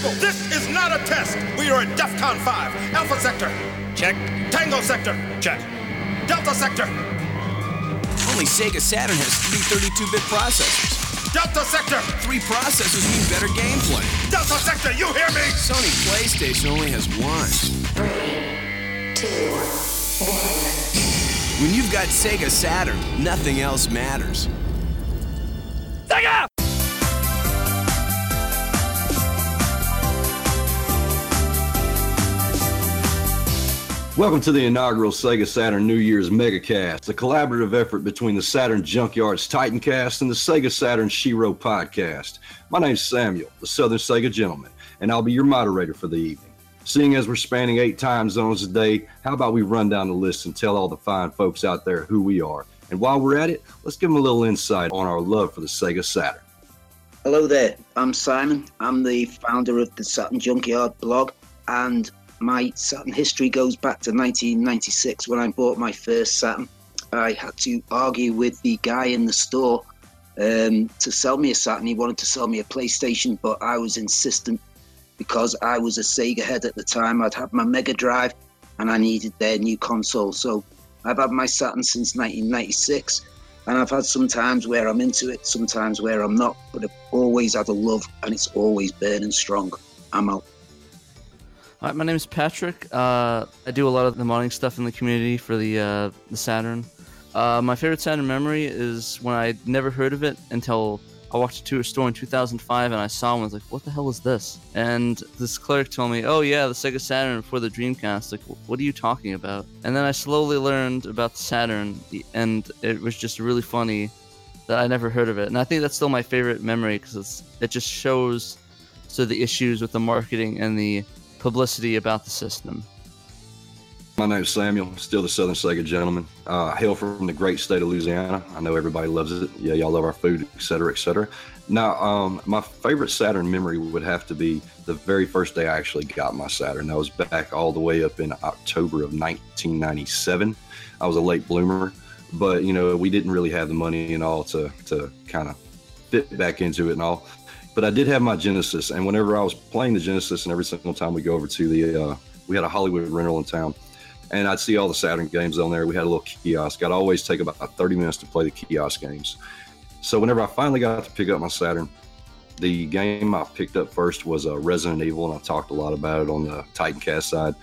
People, this is not a test. We are at DEFCON 5. Alpha Sector. Check. Tango Sector. Check. Delta Sector. Only Sega Saturn has three 32-bit processors. Delta Sector. Three processors mean better gameplay. Delta Sector, you hear me? Sony PlayStation only has one. Three, two, one. When you've got Sega Saturn, nothing else matters. Sega! Welcome to the inaugural Sega Saturn New Year's MegaCast, a collaborative effort between the Saturn Junkyard's Titancast and the Sega Saturn Shiro podcast. My name's Samuel, the Southern Sega Gentleman, and I'll be your moderator for the evening. Seeing as we're spanning eight time zones a day, how about we run down the list and tell all the fine folks out there who we are? And while we're at it, let's give them a little insight on our love for the Sega Saturn. Hello there, I'm Simon. I'm the founder of the Saturn Junkyard blog, and my Saturn history goes back to 1996 when I bought my first Saturn. I had to argue with the guy in the store um, to sell me a Saturn. He wanted to sell me a PlayStation, but I was insistent because I was a Sega head at the time. I'd had my Mega Drive and I needed their new console. So I've had my Saturn since 1996. And I've had some times where I'm into it, sometimes where I'm not, but I've always had a love and it's always burning strong. I'm out. My name is Patrick. Uh, I do a lot of the modding stuff in the community for the uh, the Saturn. Uh, my favorite Saturn memory is when I never heard of it until I walked into a store in 2005 and I saw one. I was like, "What the hell is this?" And this clerk told me, "Oh yeah, the Sega Saturn for the Dreamcast." Like, what are you talking about? And then I slowly learned about the Saturn, and it was just really funny that I never heard of it. And I think that's still my favorite memory because it just shows so the issues with the marketing and the publicity about the system. My name's Samuel, still the Southern Sega Gentleman. Uh, hail from the great state of Louisiana. I know everybody loves it. Yeah, y'all love our food, et cetera, et cetera. Now, um, my favorite Saturn memory would have to be the very first day I actually got my Saturn. That was back all the way up in October of 1997. I was a late bloomer, but you know we didn't really have the money and all to to kind of fit back into it and all. But I did have my Genesis, and whenever I was playing the Genesis, and every single time we go over to the, uh, we had a Hollywood rental in town, and I'd see all the Saturn games on there. We had a little kiosk. I'd always take about 30 minutes to play the kiosk games. So whenever I finally got to pick up my Saturn, the game I picked up first was uh, Resident Evil, and I talked a lot about it on the Titancast side.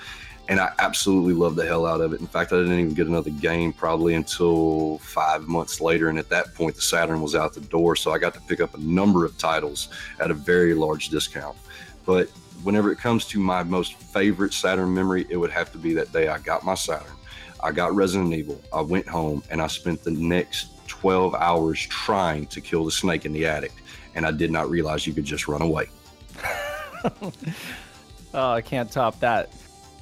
And I absolutely loved the hell out of it. In fact, I didn't even get another game probably until five months later. And at that point, the Saturn was out the door. So I got to pick up a number of titles at a very large discount. But whenever it comes to my most favorite Saturn memory, it would have to be that day I got my Saturn. I got Resident Evil. I went home and I spent the next 12 hours trying to kill the snake in the attic. And I did not realize you could just run away. oh, I can't top that.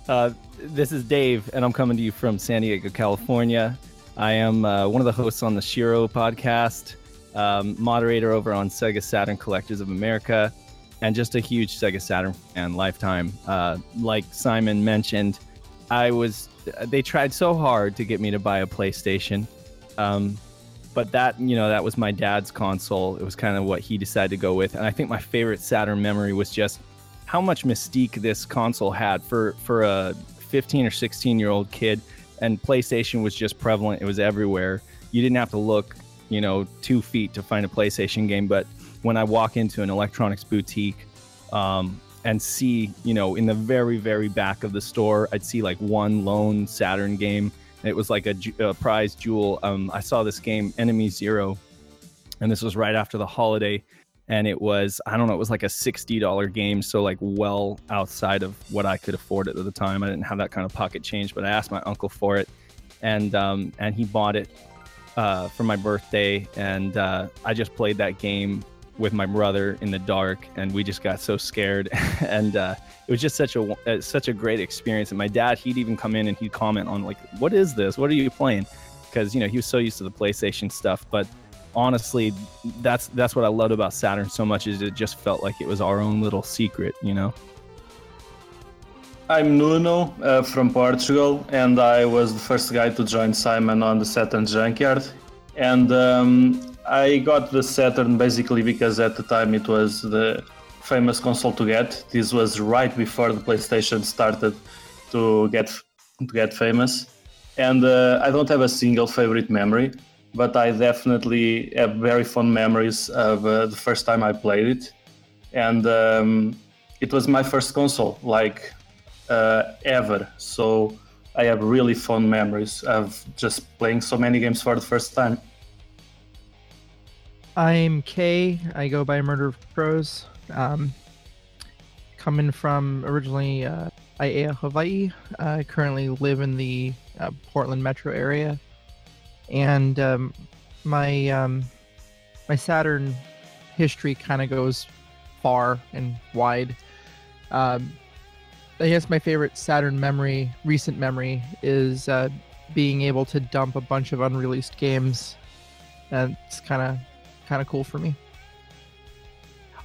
Uh, this is Dave, and I'm coming to you from San Diego, California. I am uh, one of the hosts on the Shiro podcast, um, moderator over on Sega Saturn Collectors of America, and just a huge Sega Saturn fan lifetime. Uh, like Simon mentioned, I was they tried so hard to get me to buy a PlayStation. Um, but that you know that was my dad's console. It was kind of what he decided to go with, and I think my favorite Saturn memory was just how much mystique this console had for for a 15 or 16 year old kid and playstation was just prevalent. It was everywhere. You didn't have to look you know two feet to find a playstation game but when i walk into an electronics boutique um, and see you know in the very very back of the store i'd see like one lone saturn game. It was like a, a prize jewel. Um, i saw this game enemy zero and this was right after the holiday and it was I don't know, it was like a sixty dollar game, so like well outside of what I could afford at the time. I didn't have that kind of pocket change, but I asked my uncle for it, and um, and he bought it uh, for my birthday, and uh, I just played that game with my brother in the dark, and we just got so scared, and uh, it was just such a uh, such a great experience. And my dad, he'd even come in and he'd comment on like, "What is this? What are you playing?" Because you know he was so used to the PlayStation stuff, but honestly, that's that's what I loved about Saturn so much is it just felt like it was our own little secret, you know. I'm Nuno uh, from Portugal, and I was the first guy to join Simon on the Saturn Junkyard. And um, I got the Saturn basically because at the time it was the famous console to get. This was right before the PlayStation started to get to get famous, and uh, I don't have a single favorite memory, but I definitely have very fond memories of uh, the first time I played it, and um, it was my first console, like uh, ever. So I have really fond memories of just playing so many games for the first time. I'm Kay. I go by Murder of Crows. Um, coming from originally uh, Hawaii. I currently live in the uh, Portland metro area, and um, my um, my Saturn history kind of goes far and wide. Um, I guess my favorite Saturn memory, recent memory, is uh, being able to dump a bunch of unreleased games. And it's kind of kind of cool for me.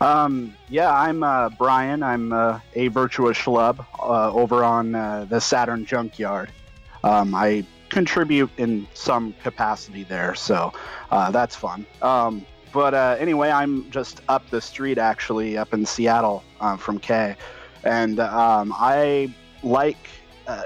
Um, yeah, I'm uh, Brian. I'm uh, a virtuous schlub uh, over on uh, the Saturn Junkyard. Um, I contribute in some capacity there, so uh, that's fun. Um, but uh, anyway, I'm just up the street, actually, up in Seattle from Kay, and um, I like,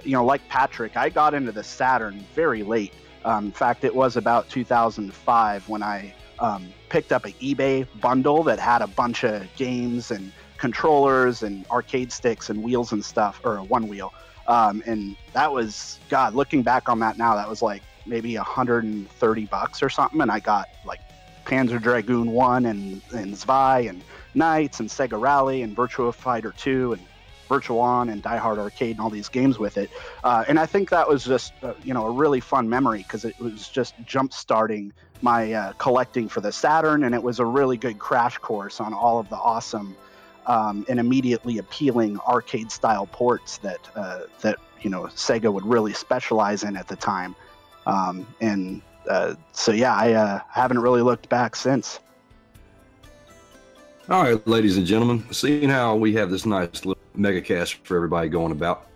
you know, like Patrick, I got into the Saturn very late. Um, in fact, it was about 2005 when I um, picked up an eBay bundle that had a bunch of games and controllers and arcade sticks and wheels and stuff, or one wheel. Um, and that was, God, looking back on that now, that was like maybe 130 bucks or something. And I got like Panzer Dragoon 1 and, and Zwei and Nights and Sega Rally and Virtua Fighter 2 and Virtual On and Die Hard Arcade and all these games with it. Uh, and I think that was just, uh, you know, a really fun memory because it was just jump starting my uh, collecting for the Saturn, and it was a really good crash course on all of the awesome um, and immediately appealing arcade style ports that uh, that you know Sega would really specialize in at the time. Um, and uh, so yeah, I uh, haven't really looked back since. All right, ladies and gentlemen, seeing how we have this nice little mega cast for everybody going about,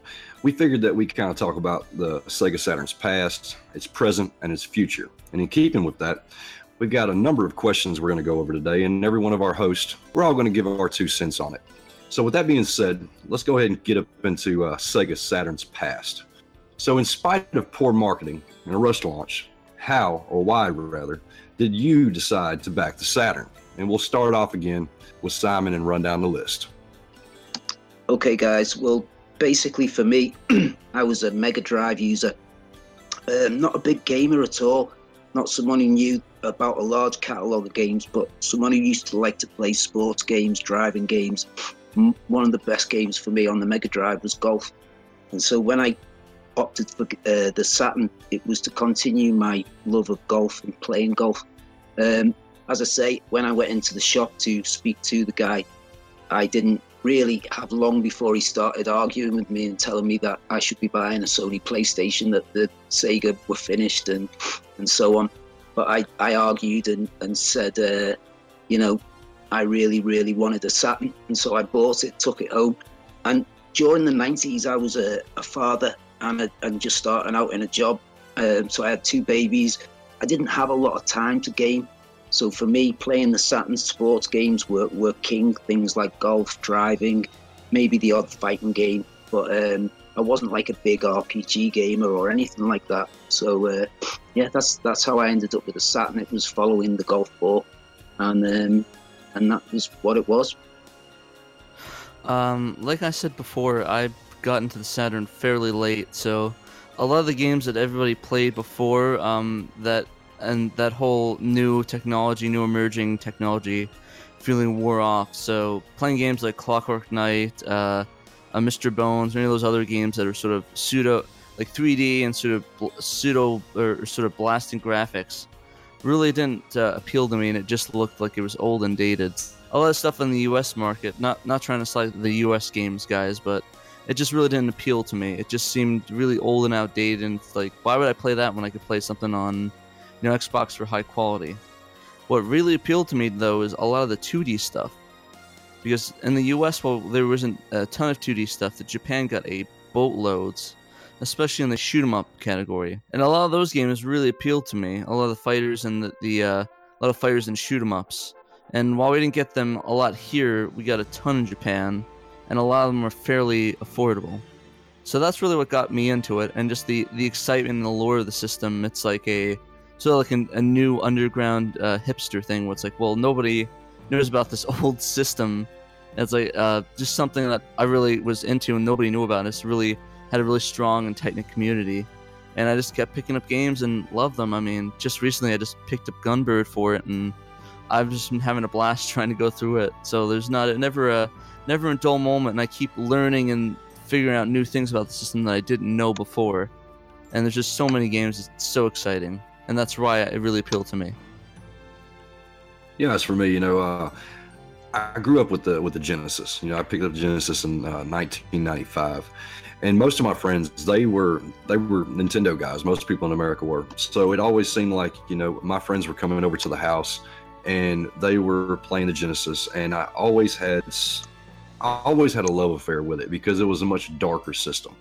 we figured that we kind of talk about the Sega Saturn's past, its present, and its future. And in keeping with that, we've got a number of questions we're going to go over today, and every one of our hosts, we're all going to give our two cents on it. So, with that being said, let's go ahead and get up into uh, Sega Saturn's past. So, in spite of poor marketing and a rush launch, how, or why rather, did you decide to back the Saturn? And we'll start off again with Simon and run down the list. Okay, guys. Well, basically, for me, I was a Mega Drive user. Um, not a big gamer at all. Not someone who knew about a large catalogue of games, but someone who used to like to play sports games, driving games. One of the best games for me on the Mega Drive was golf. And so when I opted for uh, the Saturn, it was to continue my love of golf and playing golf. Um, as I say, when I went into the shop to speak to the guy, I didn't really have long before he started arguing with me and telling me that I should be buying a Sony PlayStation, that the Sega were finished and and so on. But I, I argued and, and said, uh, you know, I really, really wanted a Saturn. And so I bought it, took it home. And during the 90s, I was a, a father and, a, and just starting out in a job. Um, so I had two babies. I didn't have a lot of time to game. So for me, playing the Saturn sports games were, were king. Things like golf, driving, maybe the odd fighting game. But um, I wasn't like a big RPG gamer or anything like that. So uh, yeah, that's that's how I ended up with the Saturn. It was following the golf ball, and um, and that was what it was. Um, like I said before, I got into the Saturn fairly late, so a lot of the games that everybody played before um, that and that whole new technology, new emerging technology feeling wore off. So playing games like Clockwork Knight, uh, uh, Mr. Bones, any of those other games that are sort of pseudo, like 3D and sort of bl- pseudo or sort of blasting graphics, really didn't uh, appeal to me, and it just looked like it was old and dated. A lot of stuff in the U.S. market, not not trying to slight the U.S. games guys, but it just really didn't appeal to me. It just seemed really old and outdated, and like, why would I play that when I could play something on you know, Xbox for high quality. What really appealed to me though is a lot of the 2D stuff. Because in the US, while there wasn't a ton of 2D stuff, that Japan got a boatloads, especially in the shoot 'em up category. And a lot of those games really appealed to me. A lot of the fighters and the, the uh, a lot of fighters and shoot 'em ups And while we didn't get them a lot here, we got a ton in Japan, and a lot of them are fairly affordable. So that's really what got me into it, and just the the excitement and the lore of the system. It's like a of like an, a new underground uh, hipster thing, where it's like, well, nobody knows about this old system. It's like uh, just something that I really was into and nobody knew about. And It's really had a really strong and tight knit community, and I just kept picking up games and loved them. I mean, just recently I just picked up Gunbird for it, and I've just been having a blast trying to go through it. So there's not never a never a dull moment, and I keep learning and figuring out new things about the system that I didn't know before. And there's just so many games; it's so exciting, and that's why it really appealed to me. Yeah, as for me, you know, uh, I grew up with the with the Genesis. You know, I picked up the Genesis in uh, 1995, and most of my friends they were they were Nintendo guys. Most people in America were. So it always seemed like you know my friends were coming over to the house, and they were playing the Genesis, and I always had I always had a love affair with it because it was a much darker system,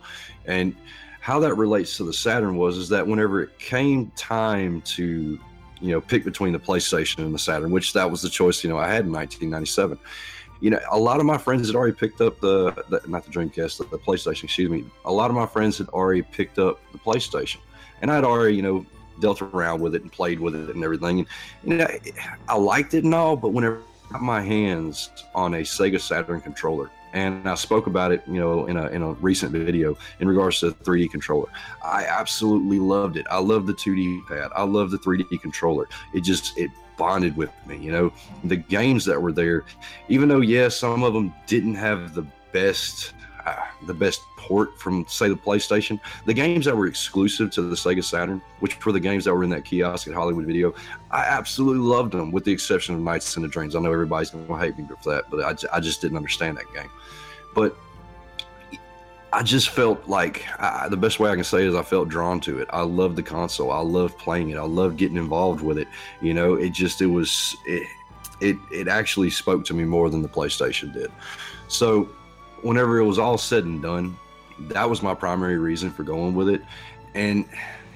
and how that relates to the Saturn was is that whenever it came time to you know pick between the PlayStation and the Saturn, which that was the choice you know I had in 1997. You know, a lot of my friends had already picked up the, the not the Dreamcast, the, the PlayStation. Excuse me. A lot of my friends had already picked up the PlayStation, and I'd already you know dealt around with it and played with it and everything. And you know, I liked it and all, but whenever I got my hands on a Sega Saturn controller, and I spoke about it, you know, in a in a recent video in regards to the 3D controller. I absolutely loved it. I love the 2D pad. I love the 3D controller. It just it bonded with me. You know, the games that were there, even though yes, some of them didn't have the best the best port from say the PlayStation. The games that were exclusive to the Sega Saturn, which were the games that were in that kiosk at Hollywood Video, I absolutely loved them, with the exception of Nights in the Dreams. I know everybody's to hate me for that, but I, I just didn't understand that game. But I just felt like I, the best way I can say it is I felt drawn to it. I loved the console. I loved playing it. I loved getting involved with it. You know, it just it was it it it actually spoke to me more than the PlayStation did. So whenever it was all said and done, that was my primary reason for going with it. And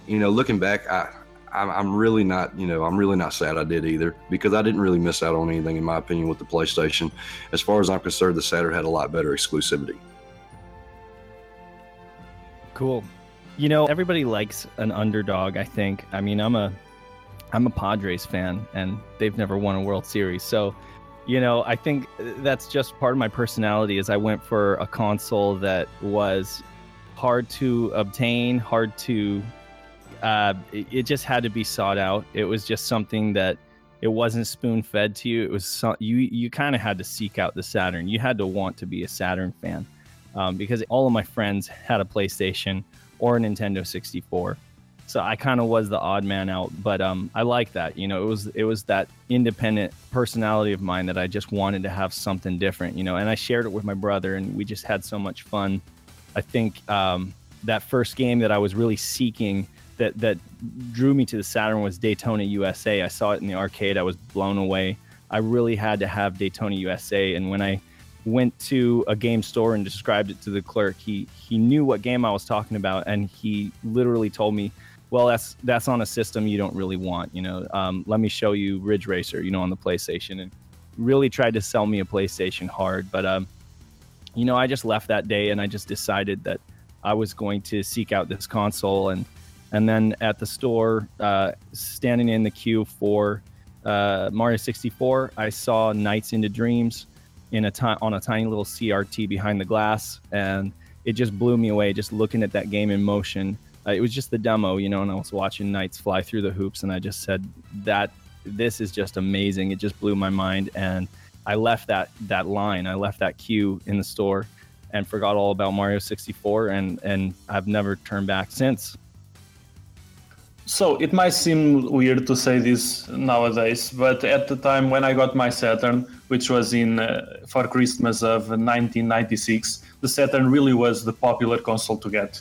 you know, looking back, I I'm really not, you know, I'm really not sad I did either because I didn't really miss out on anything, in my opinion, with the PlayStation. As far as I'm concerned, the Saturn had a lot better exclusivity. Cool. You know, everybody likes an underdog. I think. I mean, I'm a, I'm a Padres fan, and they've never won a World Series, so you know i think that's just part of my personality is i went for a console that was hard to obtain hard to uh, it, it, just had to be sought out. It was just something that it wasn't spoon fed to you. It was so, you you kind of had to seek out the saturn. You had to want to be a saturn fan um, because all of my friends had a playstation or a nintendo 64 so I kind of was the odd man out, but um, I like that. You know, it was it was that independent personality of mine that I just wanted to have something different. You know, and I shared it with my brother, and we just had so much fun. I think um, that first game that I was really seeking that that drew me to the Saturn was Daytona USA. I saw it in the arcade. I was blown away. I really had to have Daytona USA, and when I went to a game store and described it to the clerk, he he knew what game I was talking about, and he literally told me well, that's that's on a system you don't really want. You know, um, let me show you Ridge Racer. You know, on the PlayStation, and really tried to sell me a PlayStation hard. But um, you know, I just left that day, and I just decided that I was going to seek out this console, and and then at the store, uh, standing in the queue for uh, Mario 64, I saw Nights into Dreams in a ti- on a tiny little CRT behind the glass, and it just blew me away. Just looking at that game in motion uh, it was just the demo, you know, and I was watching Nights fly through the hoops, and I just said that this is just amazing. It just blew my mind, and I left that that line, I left that queue in the store, and forgot all about Mario 64, and and I've never turned back since. So it might seem weird to say this nowadays, but at the time when I got my Saturn, which was in uh, for Christmas of 1996, the Saturn really was the popular console to get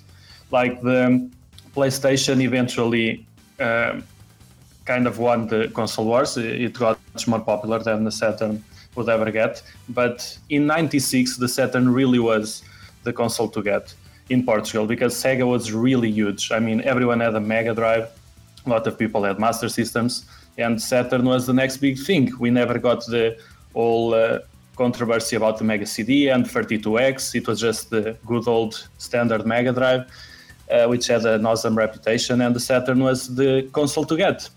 like the PlayStation eventually uh, kind of won the console wars. It got much more popular than the Saturn would ever get. But in '96, the Saturn really was the console to get in Portugal because Sega was really huge. I mean, everyone had a Mega Drive. A lot of people had Master Systems. and Saturn was the next big thing. We never got the whole uh, controversy about the Mega CD and 32X. It was just the good old standard Mega Drive, uh, which had an awesome reputation, and the Saturn was the console to get.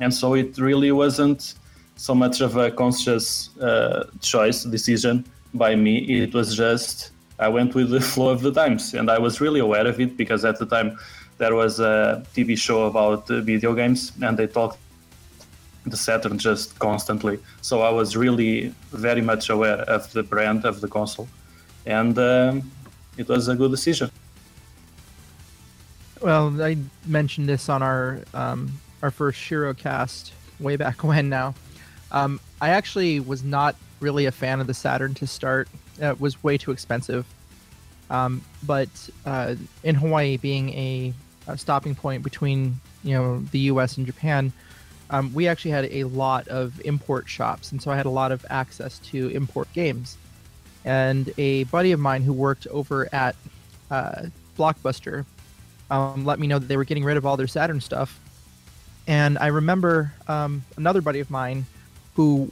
And so it really wasn't so much of a conscious uh, choice decision by me. It was just I went with the flow of the times, and I was really aware of it because at the time there was a TV show about video games, and they talked the Saturn just constantly. So I was really very much aware of the brand of the console, and um, it was a good decision. Well, I mentioned this on our um, our first Shiro cast way back when. Now, um, I actually was not really a fan of the Saturn to start. It was way too expensive. Um, but uh, in Hawaii, being a, a, stopping point between you know the U.S. and Japan, um, we actually had a lot of import shops, and so I had a lot of access to import games. And a buddy of mine who worked over at uh, Blockbuster um, let me know that they were getting rid of all their Saturn stuff. And I remember um, another buddy of mine who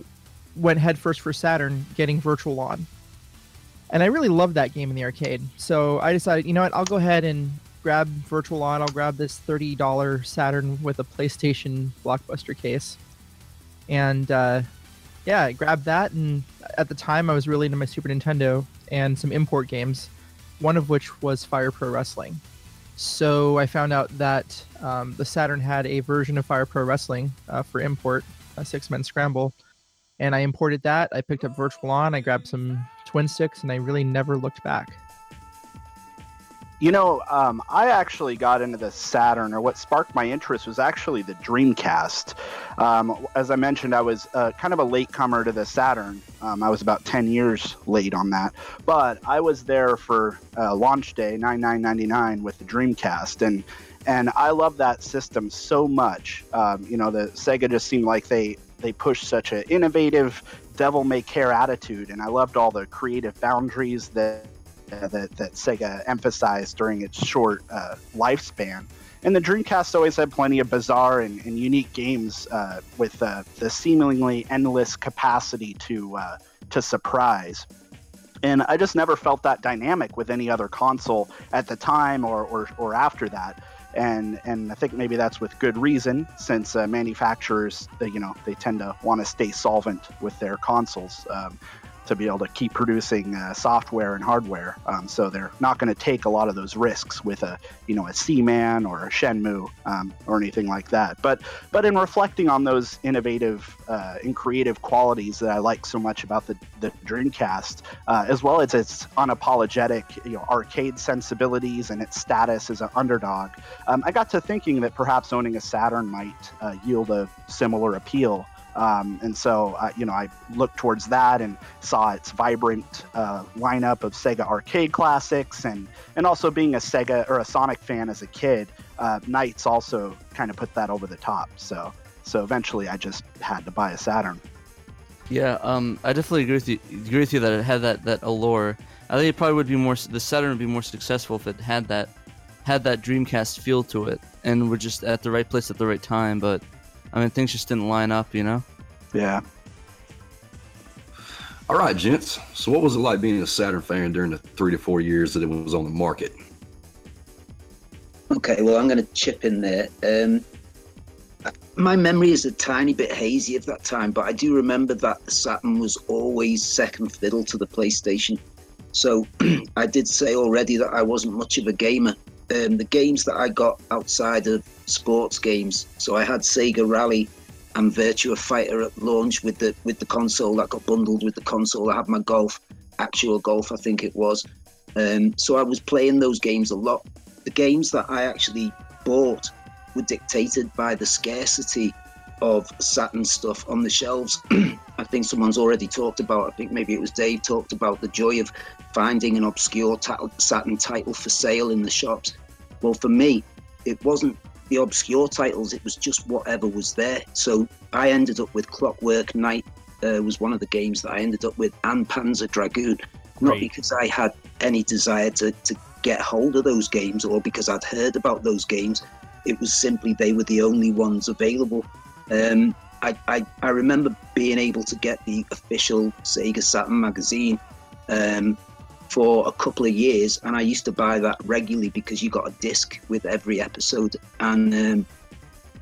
went headfirst for Saturn getting Virtual On. And I really loved that game in the arcade. So I decided, you know what, I'll go ahead and grab Virtual On. I'll grab this $30 Saturn with a PlayStation Blockbuster case. And uh, yeah, I grabbed that. And at the time, I was really into my Super Nintendo and some import games, one of which was Fire Pro Wrestling. So I found out that um, the Saturn had a version of Fire Pro Wrestling uh, for import, a six man scramble. And I imported that. I picked up Virtual On, I grabbed some twin sticks, and I really never looked back. You know, um, I actually got into the Saturn, or what sparked my interest was actually the Dreamcast. Um, as I mentioned, I was uh, kind of a latecomer to the Saturn. Um, I was about 10 years late on that, but I was there for uh, launch day 9999 with the Dreamcast, and and I love that system so much. Um, you know, the Sega just seemed like they they pushed such an innovative, devil may care attitude, and I loved all the creative boundaries that that, that Sega emphasized during its short uh, lifespan. And the Dreamcast always had plenty of bizarre and, and unique games uh, with uh, the seemingly endless capacity to uh, to surprise. And I just never felt that dynamic with any other console at the time or, or, or after that. And, and I think maybe that's with good reason, since uh, manufacturers, you know, they tend to want to stay solvent with their consoles. Um, to be able to keep producing uh, software and hardware. Um, so they're not going to take a lot of those risks with a you know a Seaman or a Shenmue um, or anything like that. But but in reflecting on those innovative uh, and creative qualities that I like so much about the the Dreamcast, uh, as well as its unapologetic you know arcade sensibilities and its status as an underdog, um, I got to thinking that perhaps owning a Saturn might uh, yield a similar appeal. Um, and so, uh, you know, I looked towards that and saw its vibrant uh, lineup of Sega arcade classics, and and also being a Sega or a Sonic fan as a kid, uh, NiGHTS also kind of put that over the top. So, so eventually, I just had to buy a Saturn. Yeah, um, I definitely agree with you. Agree with you that it had that that allure. I think it probably would be more. The Saturn would be more successful if it had that had that Dreamcast feel to it, and were just at the right place at the right time. But I mean, things just didn't line up, you know? Yeah. All right, gents. So, what was it like being a Saturn fan during the three to four years that it was on the market? Okay, well, I'm going to chip in there. Um, my memory is a tiny bit hazy of that time, but I do remember that the Saturn was always second fiddle to the PlayStation. So I did say already that I wasn't much of a gamer. Um, the games that I got outside of sports games, so I had Sega Rally and Virtua Fighter at launch with the with the console that got bundled with the console. I had my golf, Actua Golf, I think it was. Um, so I was playing those games a lot. The games that I actually bought were dictated by the scarcity of Saturn stuff on the shelves. I think someone's already talked about. I think maybe it was Dave talked about the joy of finding an obscure Saturn title for sale in the shops. Well, for me, it wasn't the obscure titles. It was just whatever was there. So I ended up with Clockwork Knight. Uh, was one of the games that I ended up with, and Panzer Dragoon. Not right. because I had any desire to, to get hold of those games or because I'd heard about those games. It was simply they were the only ones available. Um, I, I, I remember being able to get the official Sega Saturn magazine um, for a couple of years, and I used to buy that regularly because you got a disc with every episode. And um,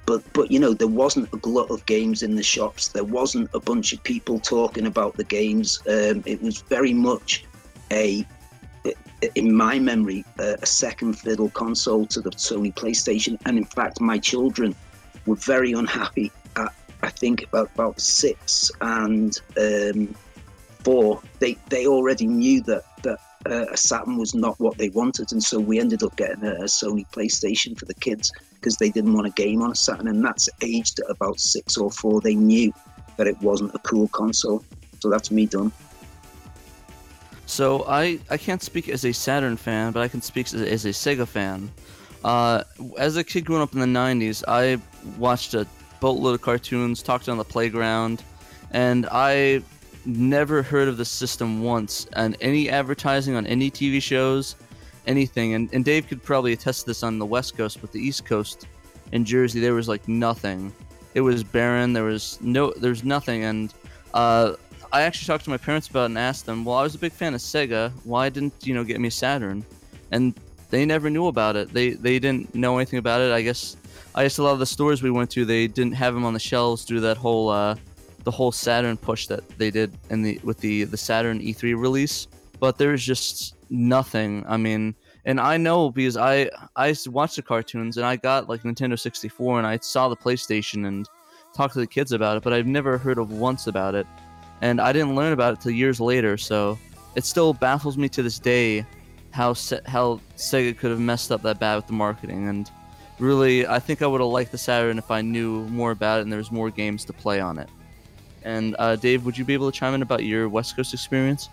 but but you know there wasn't a glut of games in the shops. There wasn't a bunch of people talking about the games. Um, it was very much a in my memory, a second fiddle console to the Sony PlayStation. And in fact, my children were very unhappy I think, about, about six and um, four. They, they already knew that, that uh, a Saturn was not what they wanted. And so we ended up getting a, a Sony PlayStation for the kids because they didn't want a game on a Saturn. And that's aged at about six or four. They knew that it wasn't a cool console. So that's me done. So I, I can't speak as a Saturn fan, but I can speak as, as a Sega fan. Uh, as a kid growing up in the 90s, I watched a boatload of cartoons, talked on the playground, and I never heard of the system once. And any advertising on any TV shows, anything. And, and Dave could probably attest to this on the West Coast, but the East Coast in Jersey, there was like nothing. It was barren. There was no, there's nothing. And uh, I actually talked to my parents about it and asked them, well, I was a big fan of Sega. Why didn't you know get me Saturn? And they never knew about it. They they didn't know anything about it. I guess I guess a lot of the stores we went to they didn't have them on the shelves through that whole uh, the whole Saturn push that they did in the with the the Saturn E3 release. But there's just nothing. I mean, and I know because I I used to watch the cartoons and I got like Nintendo 64 and I saw the PlayStation and talked to the kids about it, but I've never heard of once about it and I didn't learn about it till years later. So it still baffles me to this day how how Sega could have messed up that bad with the marketing. And really, I think I would have liked the Saturn if I knew more about it and there was more games to play on it. And uh, Dave, would you be able to chime in about your West Coast experience?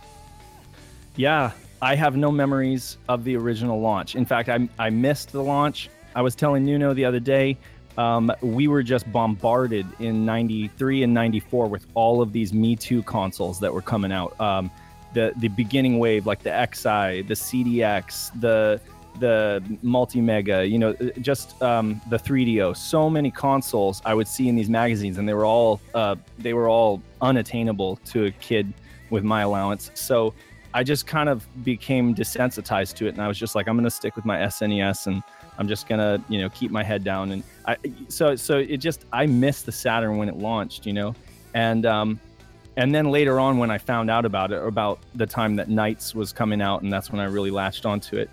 Yeah, I have no memories of the original launch. In fact, I, I missed the launch. I was telling Nuno the other day um, we were just bombarded in 93 and 94 with all of these me too consoles that were coming out um, the the beginning wave like the xi the cdx the the multi mega you know just um, the 3do so many consoles i would see in these magazines and they were all uh, they were all unattainable to a kid with my allowance so i just kind of became desensitized to it and i was just like i'm going to stick with my snes and I'm just gonna, you know, keep my head down. And I, so, so it just, I missed the Saturn when it launched, you know, and, um, and then later on when I found out about it, about the time that Nights was coming out, and that's when I really latched onto it.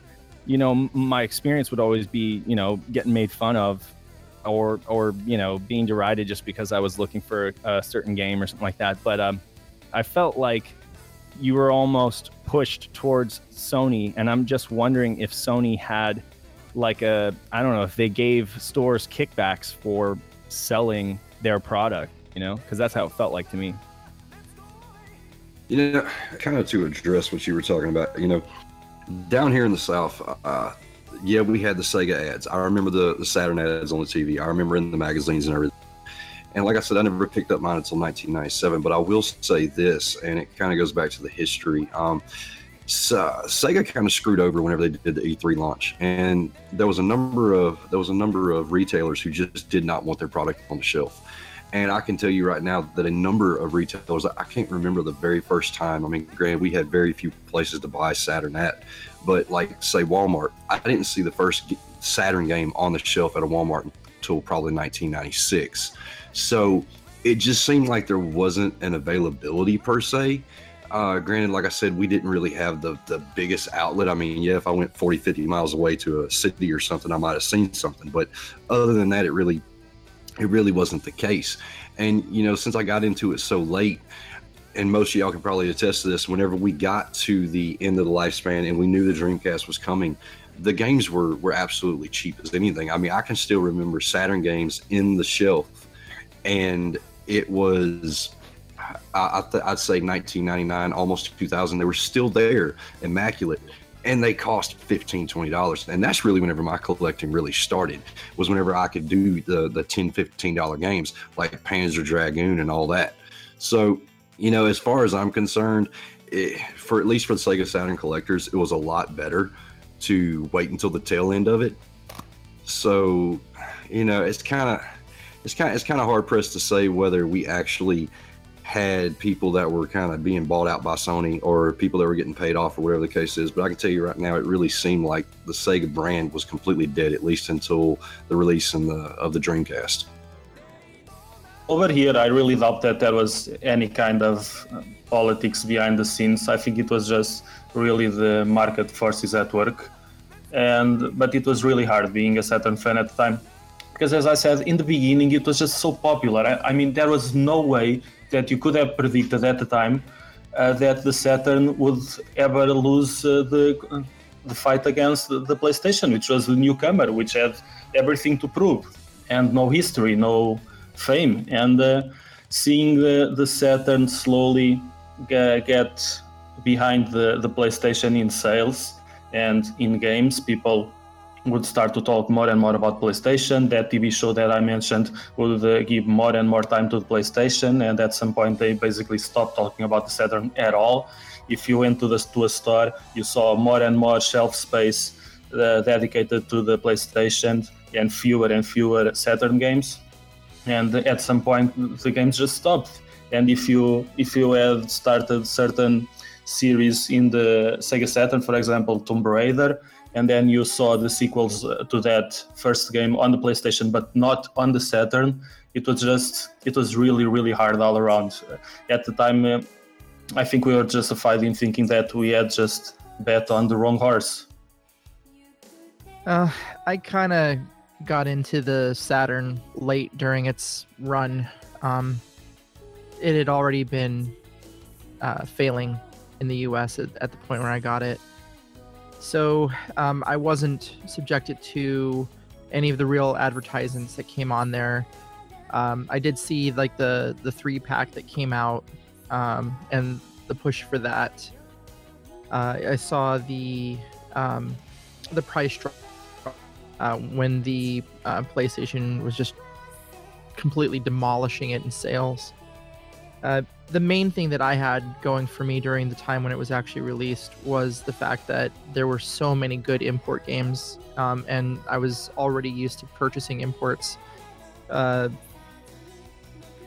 You know, my experience would always be, you know, getting made fun of, or, or you know, being derided just because I was looking for a certain game or something like that. But um, I felt like you were almost pushed towards Sony, and I'm just wondering if Sony had like a I don't know if they gave stores kickbacks for selling their product, you know, because that's how it felt like to me. You know, kind of to address what you were talking about, you know, down here in the South, uh, yeah, we had the Sega ads. I remember the, the Saturn ads on the TV. I remember in the magazines and everything. And like I said, I never picked up mine until 1997. But I will say this, and it kind of goes back to the history. Um, so, Sega kind of screwed over whenever they did the E3 launch, and there was a number of there was a number of retailers who just did not want their product on the shelf. And I can tell you right now that a number of retailers, I can't remember the very first time. I mean, granted, we had very few places to buy Saturn at, but like say Walmart, I didn't see the first Saturn game on the shelf at a Walmart until probably 1996. So it just seemed like there wasn't an availability per se. Uh, granted, like I said, we didn't really have the, the biggest outlet. I mean, yeah, if I went 40, 50 miles away to a city or something, I might have seen something. But other than that, it really, it really wasn't the case. And, you know, since I got into it so late, and most of y'all can probably attest to this, whenever we got to the end of the lifespan and we knew the Dreamcast was coming, the games were, were absolutely cheap as anything. I mean, I can still remember Saturn games in the shelf, and it was I, would say 1999, almost 2000. They were still there, immaculate, and they cost 15 20 dollars. And that's really whenever my collecting really started. Was whenever I could do the the 10 15 dollar games like Panzer Dragoon and all that. So you know, as far as I'm concerned, it, for at least for the Sega Saturn collectors, it was a lot better to wait until the tail end of it. So, you know, it's kind of it's kind of, it's kind of hard pressed to say whether we actually had people that were kind of being bought out by Sony or people that were getting paid off or whatever the case is. But I can tell you right now, it really seemed like the Sega brand was completely dead, at least until the release in the, of the Dreamcast. Over here, I really doubt that there was any kind of uh, politics behind the scenes. I think it was just really the market forces at work. And but it was really hard being a Saturn fan at the time because as I said in the beginning, it was just so popular. I, I mean, there was no way that you could have predicted at the time uh, that the Saturn would ever lose uh, the the fight against the, the, PlayStation, which was the newcomer, which had everything to prove and no history, no fame, and uh, seeing the, the Saturn slowly get behind the, the PlayStation in sales and in games, people would start to talk more and more about PlayStation. That TV show that I mentioned would uh, give more and more time to the PlayStation, and at some point they basically stopped talking about the Saturn at all. If you went to the to a store, you saw more and more shelf space uh, dedicated to the PlayStation and fewer and fewer Saturn games. And at some point, the games just stopped. And if you if you had started certain series in the Sega Saturn, for example, Tomb Raider, and then you saw the sequels uh, to that first game on the PlayStation, but not on the Saturn. It was just, it was really, really hard all around. Uh, at the time, uh, I think we were justified in thinking that we had just bet on the wrong horse. Uh, I kind of got into the Saturn late during its run. Um, it had already been uh, failing in the US at, at the point where I got it. So um, I wasn't subjected to any of the real advertisements that came on there. Um, I did see like the the three pack that came out um, and the push for that. Uh, I saw the um, the price drop uh, when the uh, PlayStation was just completely demolishing it in sales. Uh, the main thing that I had going for me during the time when it was actually released was the fact that there were so many good import games, um, and I was already used to purchasing imports. Uh,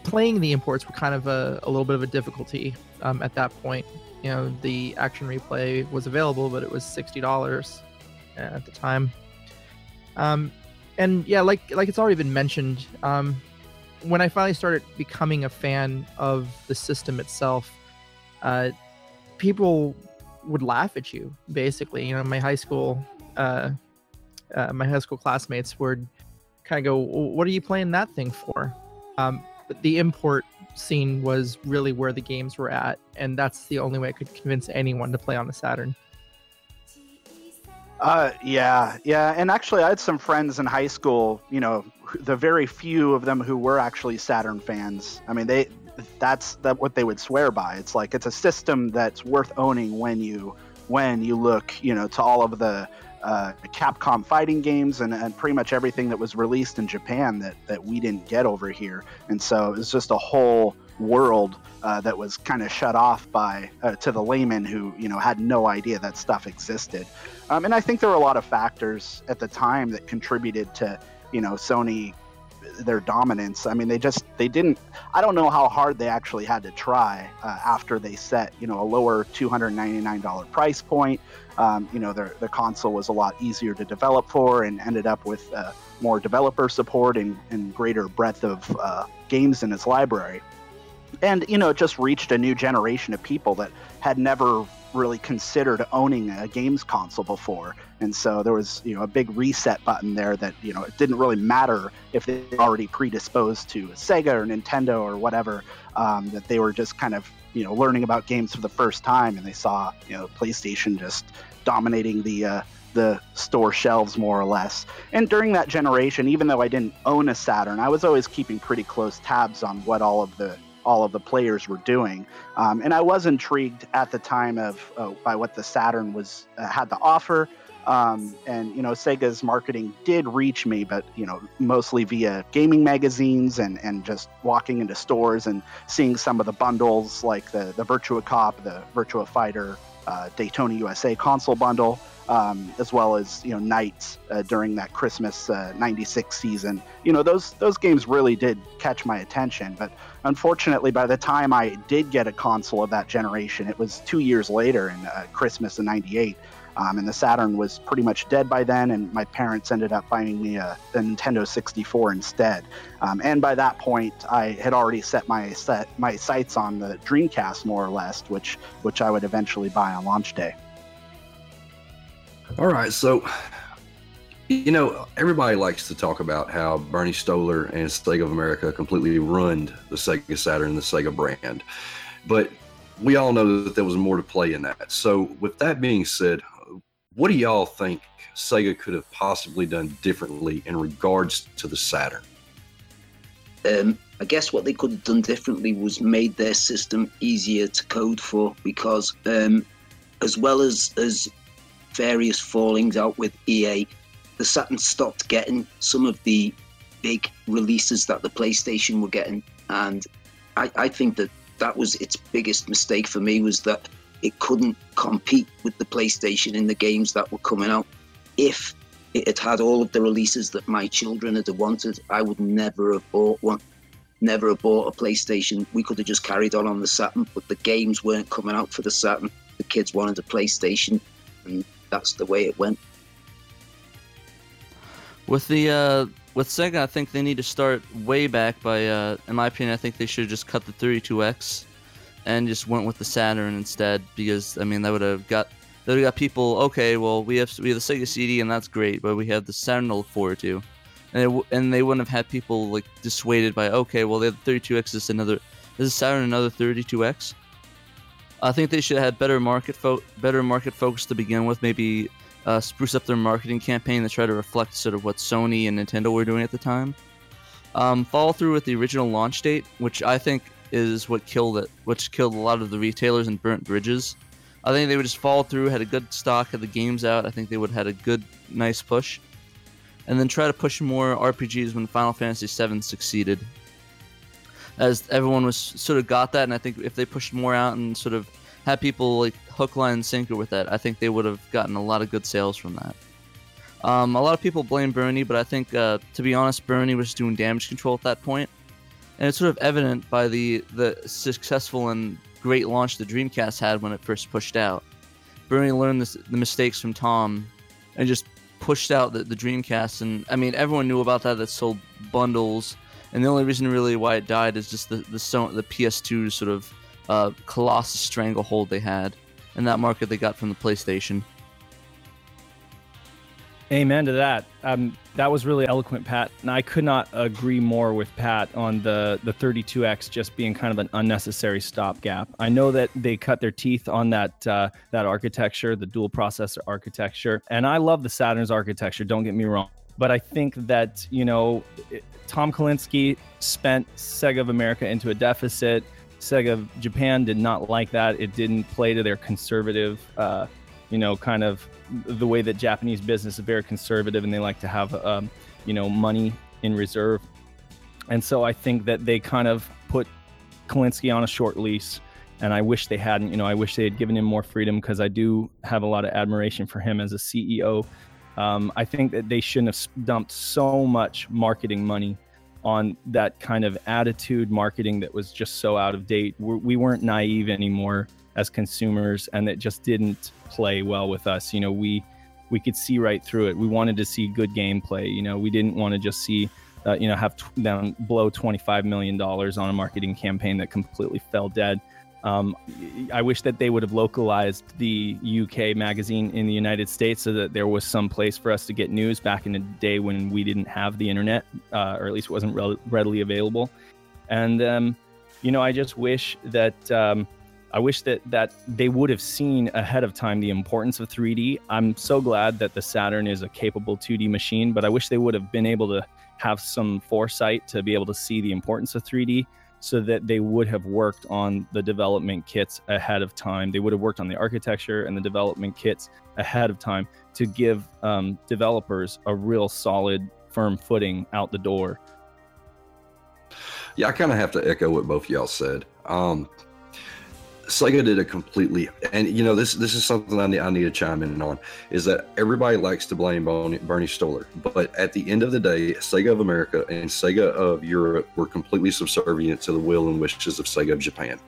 playing the imports were kind of a, a little bit of a difficulty um, at that point. You know, the action replay was available, but it was sixty dollars at the time. Um, and yeah, like like it's already been mentioned. When I finally started becoming a fan of the system itself, uh, people would laugh at you. Basically, you know, my high school, uh, uh, my high school classmates would kind of go, "What are you playing that thing for?" Um, but the import scene was really where the games were at, and that's the only way I could convince anyone to play on the Saturn. Uh, yeah, yeah, and actually, I had some friends in high school. You know, the very few of them who were actually Saturn fans. I mean, they that's that what they would swear by. It's like it's a system that's worth owning when you when you look, you know, to all of the uh, Capcom fighting games and, and pretty much everything that was released in Japan that that we didn't get over here. And so it was just a whole world uh, that was kind of shut off by uh, to the layman who you know had no idea that stuff existed. Um, and I think there were a lot of factors at the time that contributed to you know Sony their dominance. I mean, they just they didn't. I don't know how hard they actually had to try uh, after they set you know a lower two hundred ninety nine dollar price point. Um, you know, their the console was a lot easier to develop for, and ended up with uh, more developer support and, and greater breadth of uh, games in its library. And you know, it just reached a new generation of people that had never really considered owning a games console before. And so there was, you know, a big reset button there that, you know, it didn't really matter if they were already predisposed to Sega or Nintendo or whatever, um, that they were just kind of, you know, learning about games for the first time and they saw, you know, PlayStation just dominating the, uh, the store shelves more or less. And during that generation, even though I didn't own a Saturn, I was always keeping pretty close tabs on what all of the all of the players were doing. Um, and I was intrigued at the time of uh, by what the Saturn was uh, had to offer. Um, and you know, Sega's marketing did reach me, but you know, mostly via gaming magazines and and just walking into stores and seeing some of the bundles like the the Virtua Cop, the Virtua Fighter, uh, Daytona USA console bundle. um, as well as you know Nights uh, during that Christmas '96 season. You know those those games really did catch my attention, but unfortunately, by the time I did get a console of that generation, it was two years later in Christmas of '98. Um, and the Saturn was pretty much dead by then, and my parents ended up finding me a, a Nintendo 64 instead. Um, and by that point, I had already set my set my sights on the Dreamcast more or less, which which I would eventually buy on launch day. All right, so you know everybody likes to talk about how Bernie Stolar and Sega of America completely ruined the Sega Saturn and the Sega brand, but we all know that there was more to play in that. So, with that being said, what do y'all think Sega could have possibly done differently in regards to the Saturn? Um, I guess what they could have done differently was made their system easier to code for because, um, as well as as various fallings out with EA, the Saturn stopped getting some of the big releases that the PlayStation were getting, and I, I think that that was its biggest mistake for me was that it couldn't compete with the PlayStation in the games that were coming out. If it had had all of the releases that my children had wanted, I would never have bought one. Never have bought a PlayStation. We could have just carried on on the Saturn, but the games weren't coming out for the Saturn. The kids wanted a PlayStation, and that's the way it went. With the uh, with Sega, I think they need to start way back by, uh, in my opinion, I think they should have just cut the 32X and just went with the Saturn instead because I mean that would have got that would have got people okay. Well, we have we have the Sega CD and that's great, but we have the Saturn to look forward to, and it, and they wouldn't have had people like dissuaded by okay, well they have the 32X is another is Saturn another 32X. I think they should have had better market fo- better market focus to begin with. Maybe uh, spruce up their marketing campaign to try to reflect sort of what Sony and Nintendo were doing at the time. Um, follow through with the original launch date, which I think is what killed it, which killed a lot of the retailers and burnt bridges. I think they would just follow through, had a good stock, of the games out. I think they would have had a good, nice push. And then try to push more RPGs when Final Fantasy VII succeeded. As everyone was sort of got that, and I think if they pushed more out and sort of had people like hook, line, and sinker with that, I think they would have gotten a lot of good sales from that. Um, a lot of people blame Bernie, but I think, uh, to be honest, Bernie was doing damage control at that point and it's sort of evident by the the successful and great launch the Dreamcast had when it first pushed out. Bernie learned this, the mistakes from Tom, and just pushed out the, the Dreamcast. And I mean, everyone knew about that. That sold bundles, and the only reason really why it died is just the the, the PS2 sort of uh, colossus stranglehold they had, and that market they got from the PlayStation. Amen to that. Um, that was really eloquent, Pat. And I could not agree more with Pat on the, the 32X just being kind of an unnecessary stopgap. I know that they cut their teeth on that uh, that architecture, the dual processor architecture, and I love the Saturn's architecture. Don't get me wrong, but I think that you know, Tom Kalinske spent Sega of America into a deficit. Sega of Japan did not like that. It didn't play to their conservative, uh, you know, kind of the way that Japanese business is very conservative and they like to have, um, you know, money in reserve. And so I think that they kind of put Kalinske on a short lease. And I wish they hadn't, you know, I wish they had given him more freedom because I do have a lot of admiration for him as a CEO. Um, I think that they shouldn't have dumped so much marketing money on that kind of attitude marketing that was just so out of date. We're, we were not naive anymore as consumers, and it just didn't play well with us. You know, we we could see right through it. We wanted to see good gameplay. You know, we didn't want to just see, uh, you know, have t- them blow twenty five million dollars on a marketing campaign that completely fell dead. Um, I wish that they would have localized the UK magazine in the United States so that there was some place for us to get news back in the day when we didn't have the internet, uh, or at least wasn't re- readily available. And um, you know, I just wish that um, I wish that that they would have seen ahead of time the importance of 3D. I'm so glad that the Saturn is a capable 2D machine, but I wish they would have been able to have some foresight to be able to see the importance of 3D so that they would have worked on the development kits ahead of time. They would have worked on the architecture and the development kits ahead of time to give um, developers a real solid, firm footing out the door. Yeah, I kind of have to echo what both y'all said. Um, Sega did a completely, and you know this this is something I need, I need to chime in on is that everybody likes to blame Bernie, Stolar, but at the end of the day, Sega of America and Sega of Europe were completely subservient to the will and wishes of Sega of Japan.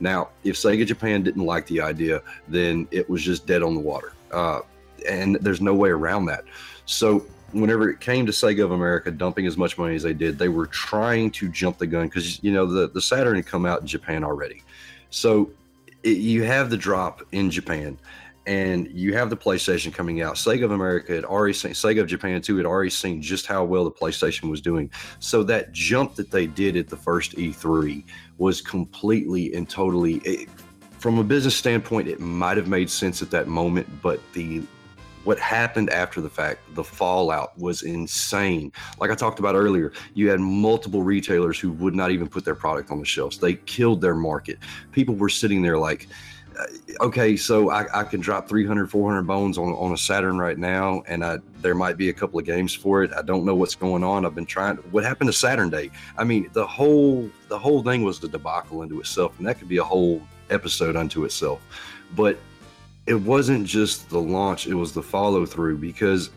Now, if Sega Japan didn't like the idea, then it was just dead on the water, uh, and there's no way around that. So whenever it came to Sega of America dumping as much money as they did, they were trying to jump the gun because you know the the Saturn had come out in Japan already. So it, you have the drop in Japan, and you have the PlayStation coming out. Sega of America had already seen Sega of Japan too had already seen just how well the PlayStation was doing. So that jump that they did at the first E3 was completely and totally. It, from a business standpoint, it might have made sense at that moment, but the what happened after the fact, the fallout was insane. Like I talked about earlier, you had multiple retailers who would not even put their product on the shelves. They killed their market. People were sitting there like, uh, okay, so I, I, can drop 300, 400 bones on, on a Saturn right now, and I, there might be a couple of games for it. I don't know what's going on. I've been trying. What happened to Saturn Day? I mean, the whole the whole thing was the debacle into itself, and that could be a whole episode unto itself. But it wasn't just the launch; it was the follow through because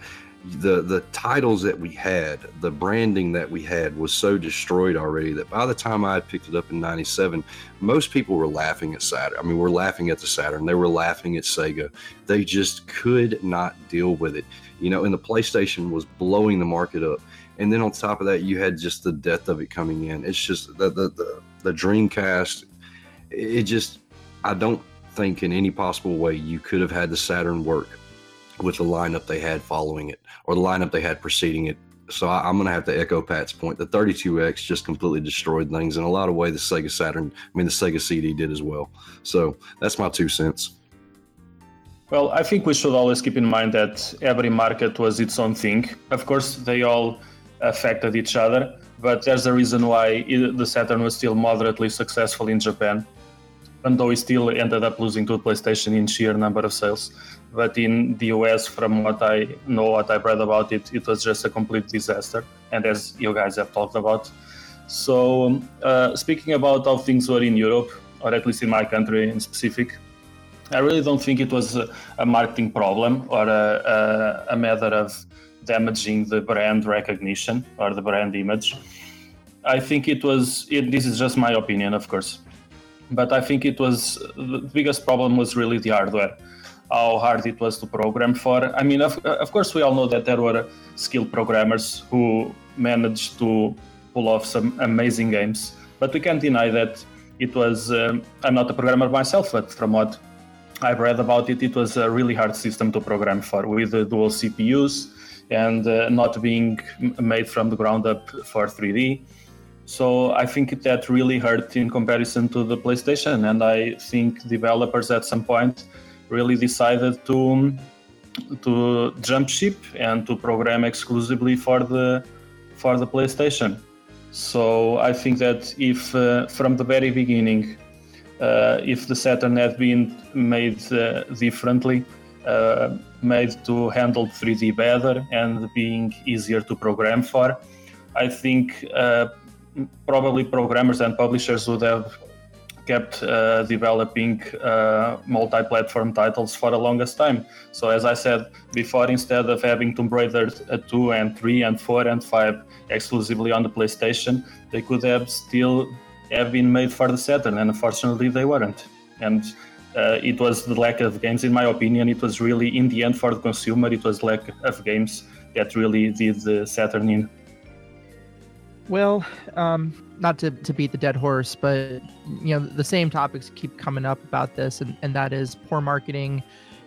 the the titles that we had, the branding that we had was so destroyed already that by the time I picked it up in '97, most people were laughing at Saturn. I mean, we're laughing at the Saturn. They were laughing at Sega. They just could not deal with it. You know, and the PlayStation was blowing the market up. And then on top of that, you had just the death of it coming in. It's just the the the, the Dreamcast. It just I don't think in any possible way you could have had the Saturn work with the lineup they had following it or the lineup they had preceding it. So I, am going to have to echo Pat's point. The 32X just completely destroyed things in a lot of ways. The Sega Saturn, I mean, the Sega CD did as well. So that's my two cents. Well, I think we should always keep in mind that every market was its own thing. Of course, they all affected each other, but there's a reason why the Saturn was still moderately successful in Japan even though he still ended up losing to PlayStation in sheer number of sales. But in the US, from what I know, what I've read about it, it was just a complete disaster. And as you guys have talked about. So, uh, speaking about how things were in Europe, or at least in my country in specific, I really don't think it was a, a marketing problem or a, a, a matter of damaging the brand recognition or the brand image. I think it was, it, this is just my opinion, of course but I think it was the biggest problem was really the hardware, how hard it was to program for. I mean, of, of course, we all know that there were skilled programmers who managed to pull off some amazing games, but we can't deny that it was. Um, I'm not a programmer myself, but from what I've read about it, it was a really hard system to program for with dual CPUs and uh, not being made from the ground up for 3D. So I think that really hurt in comparison to the PlayStation, and I think developers at some point really decided to to jump ship and to program exclusively for the for the PlayStation. So I think that if uh, from the very beginning, uh, if the Saturn had been made uh, differently, uh, made to handle 3D better and being easier to program for, I think uh, probably programmers and publishers would have kept uh, developing uh, multi-platform titles for the longest time. So as I said before, instead of having Tomb Raider 2 and 3 and 4 and 5 exclusively on the PlayStation, they could have still have been made for the Saturn, and unfortunately they weren't. And uh, it was the lack of games, in my opinion. It was really, in the end, for the consumer, it was lack of games that really did the Saturn in. Well, um, not to, to beat the dead horse, but you know the same topics keep coming up about this, and, and that is poor marketing,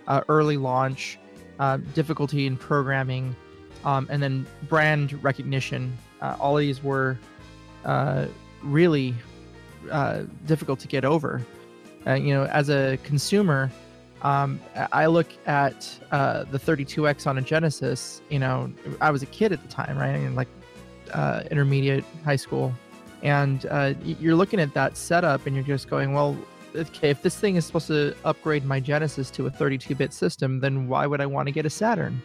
uh, early launch, uh, difficulty in programming, um, and then brand recognition. Uh, all these were uh, really uh, difficult to get over. Uh, you know, as a consumer, um, I look at the 32X on a Genesis. You know, I was a kid at the time, right? And like uh, intermediate, high school, and uh, you're looking at that setup and you're just going, well, okay, if this thing is supposed to upgrade my Genesis to a 32-bit system, then why would I want to get a Saturn?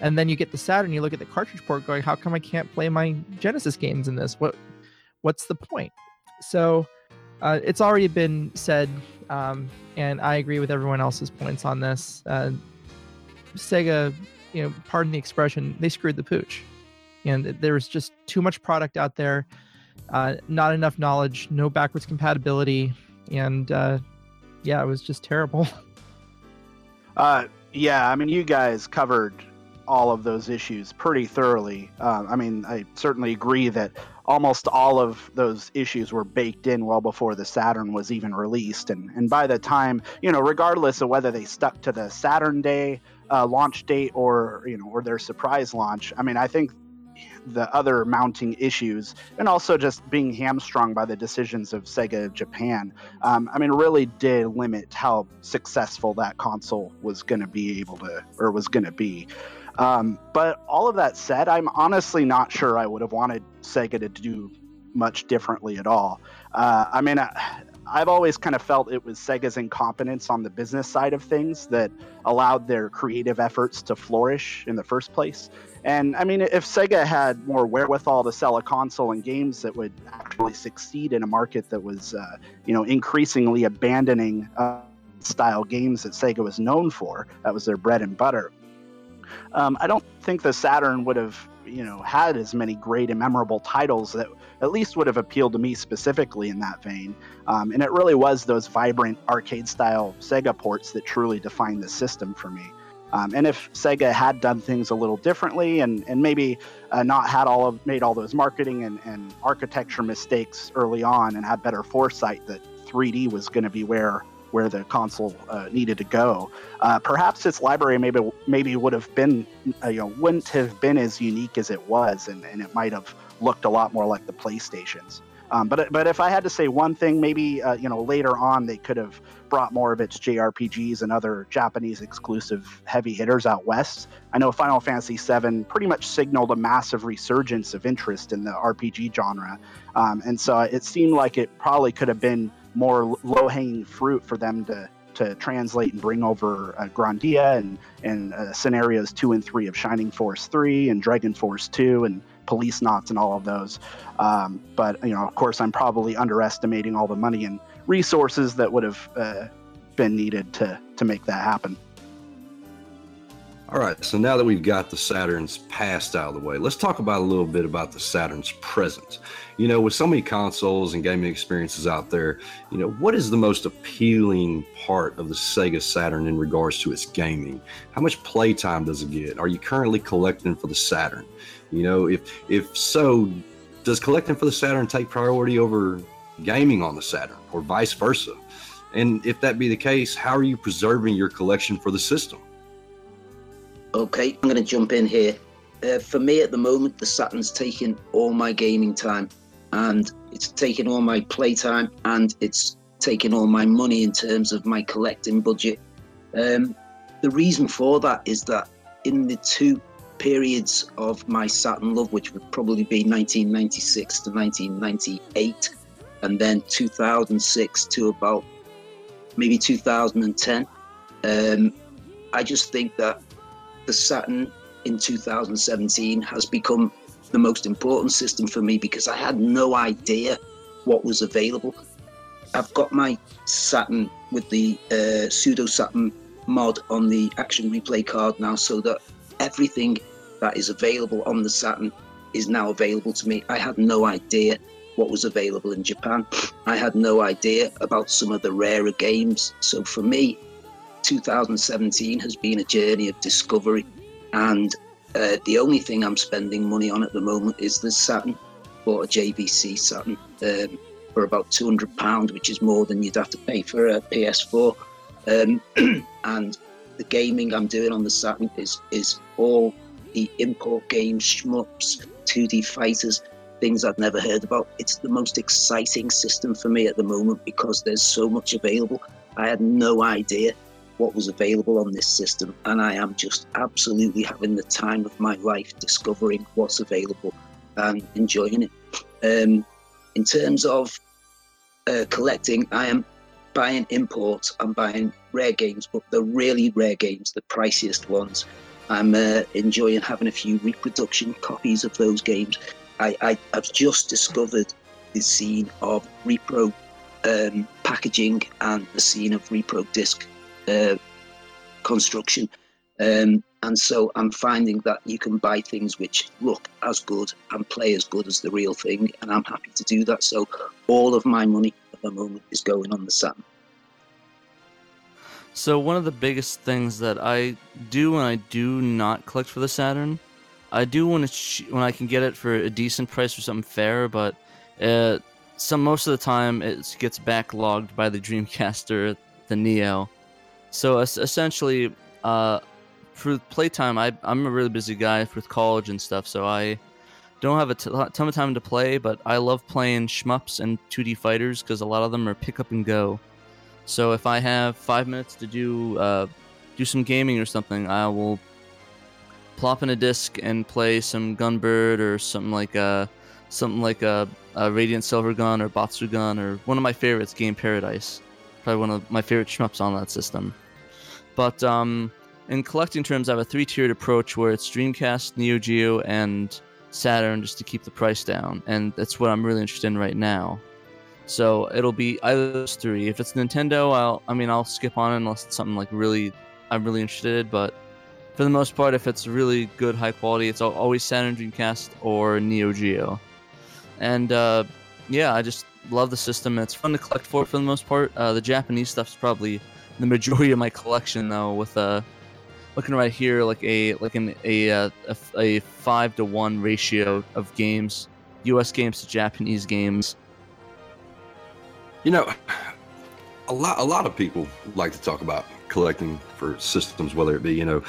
And then you get the Saturn, you look at the cartridge port, going, how come I can't play my Genesis games in this? What, what's the point? So. Uh, it's already been said um, and I agree with everyone else's points on this. Uh, Sega, you know, pardon the expression, they screwed the pooch, and there was just too much product out there, uh, not enough knowledge, no backwards compatibility, and uh, yeah, it was just terrible. Uh, yeah, I mean, you guys covered all of those issues pretty thoroughly. Uh, I mean, I certainly agree that almost all of those issues were baked in well before the Saturn was even released. And, and by the time, you know, regardless of whether they stuck to the Saturn Day uh, launch date or, you know, or their surprise launch, I mean, I think the other mounting issues and also just being hamstrung by the decisions of Sega of Japan, um, I mean, really did limit how successful that console was going to be able to, or was going to be. Um, but all of that said, I'm honestly not sure I would have wanted Sega to do much differently at all. Uh, I mean, I, I've always kind of felt it was Sega's incompetence on the business side of things that allowed their creative efforts to flourish in the first place. And I mean, if Sega had more wherewithal to sell a console and games that would actually succeed in a market that was, uh, you know, increasingly abandoning uh, style games that Sega was known for, that was their bread and butter. Um, I don't think the Saturn would have, you know, had as many great and memorable titles that at least would have appealed to me specifically in that vein. Um, and it really was those vibrant arcade-style Sega ports that truly defined the system for me. Um, and if Sega had done things a little differently and, and maybe uh, not had all of made all those marketing and, and architecture mistakes early on and had better foresight that 3D was going to be where where the console uh, needed to go. Uh, perhaps its library maybe maybe would have been uh, you know wouldn't have been as unique as it was, and, and it might have looked a lot more like the PlayStations. Um, but but if I had to say one thing, maybe uh, you know later on they could have brought more of its JRPGs and other Japanese exclusive heavy hitters out west. I know Final Fantasy VII pretty much signaled a massive resurgence of interest in the RPG genre, um, and so it seemed like it probably could have been more low hanging fruit for them to to translate and bring over uh, Grandia and and uh, scenarios two and three of Shining Force three and Dragon Force two and Policenauts and all of those. Um, but you know, of course, I'm probably underestimating all the money and resources that would have uh, been needed to to make that happen. All right, so now that we've got the Saturn's past out of the way, let's talk about a little bit about the Saturn's present. You know, with so many consoles and gaming experiences out there, you know, what is the most appealing part of the Sega Saturn in regards to its gaming? How much playtime does it get? Are you currently collecting for the Saturn? You know, if if so, does collecting for the Saturn take priority over gaming on the Saturn or vice versa? And if that be the case, how are you preserving your collection for the system? Okay, I'm going to jump in here. Uh, for me at the moment, the Saturn's taking all my gaming time and it's taking all my playtime and it's taking all my money in terms of my collecting budget. Um, the reason for that is that in the two periods of my Saturn love, which would probably be 1996 to 1998, and then 2006 to about maybe 2010, um, I just think that the Saturn in 2017 has become the most important system for me because I had no idea what was available. I've got my Saturn with the uh, pseudo Saturn mod on the action replay card now, so that everything that is available on the Saturn is now available to me. I had no idea what was available in Japan. I had no idea about some of the rarer games. So for me, 2017 has been a journey of discovery, and uh, the only thing I'm spending money on at the moment is the Saturn. Bought a JVC Saturn um, for about two hundred pound, which is more than you'd have to pay for a PS4. Um, and the gaming I'm doing on the Saturn is is all the import games, shmups, 2D fighters, things I've never heard about. It's the most exciting system for me at the moment because there's so much available. I had no idea what was available on this system, and I am just absolutely having the time of my life discovering what's available and enjoying it. Um, in terms of uh, collecting, I am buying imports, I'm buying rare games, but the really rare games, the priciest ones. I'm uh, enjoying having a few reproduction copies of those games. I, have just discovered the scene of repro um, packaging and the scene of repro disc uh, construction. Um, and so I'm finding that you can buy things which look as good and play as good as the real thing, and I'm happy to do that. So all of my money at the moment is going on the Saturn. So one of the biggest things that I do when I do not collect for the Saturn, I do when it's when I can get it for a decent price or something fair, but uh, some most of the time it gets backlogged by the Dreamcast or the Neo. So es- essentially, uh, for playtime, I I'm a really busy guy with college and stuff, so I don't have a t- ton of time to play. But I love playing shmups and 2D fighters because a lot of them are pick up and go. So if I have five minutes to do uh, do some gaming or something, I will plop in a disc and play some Gunbird or something like a something like a, a Radiant Silver Gun or Batsugun or one of my favorites, Game Paradise. Probably one of my favorite shmups on that system. But um, in collecting terms, I have a three-tiered approach where it's Dreamcast, Neo Geo, and Saturn just to keep the price down, and that's what I'm really interested in right now. So it'll be either those three. If it's Nintendo, I'll I mean I'll skip on unless it's something like really I'm really interested. But for the most part, if it's really good, high quality, it's always Saturn, Dreamcast, or Neo Geo. And uh, yeah, I just love the system. It's fun to collect for for the most part. Uh, the Japanese stuff's probably the majority of my collection though. With uh, looking right here, like a like an a uh, a, a five to one ratio of games, U.S. games to Japanese games. You know, a lot a lot of people like to talk about collecting for systems, whether it be you know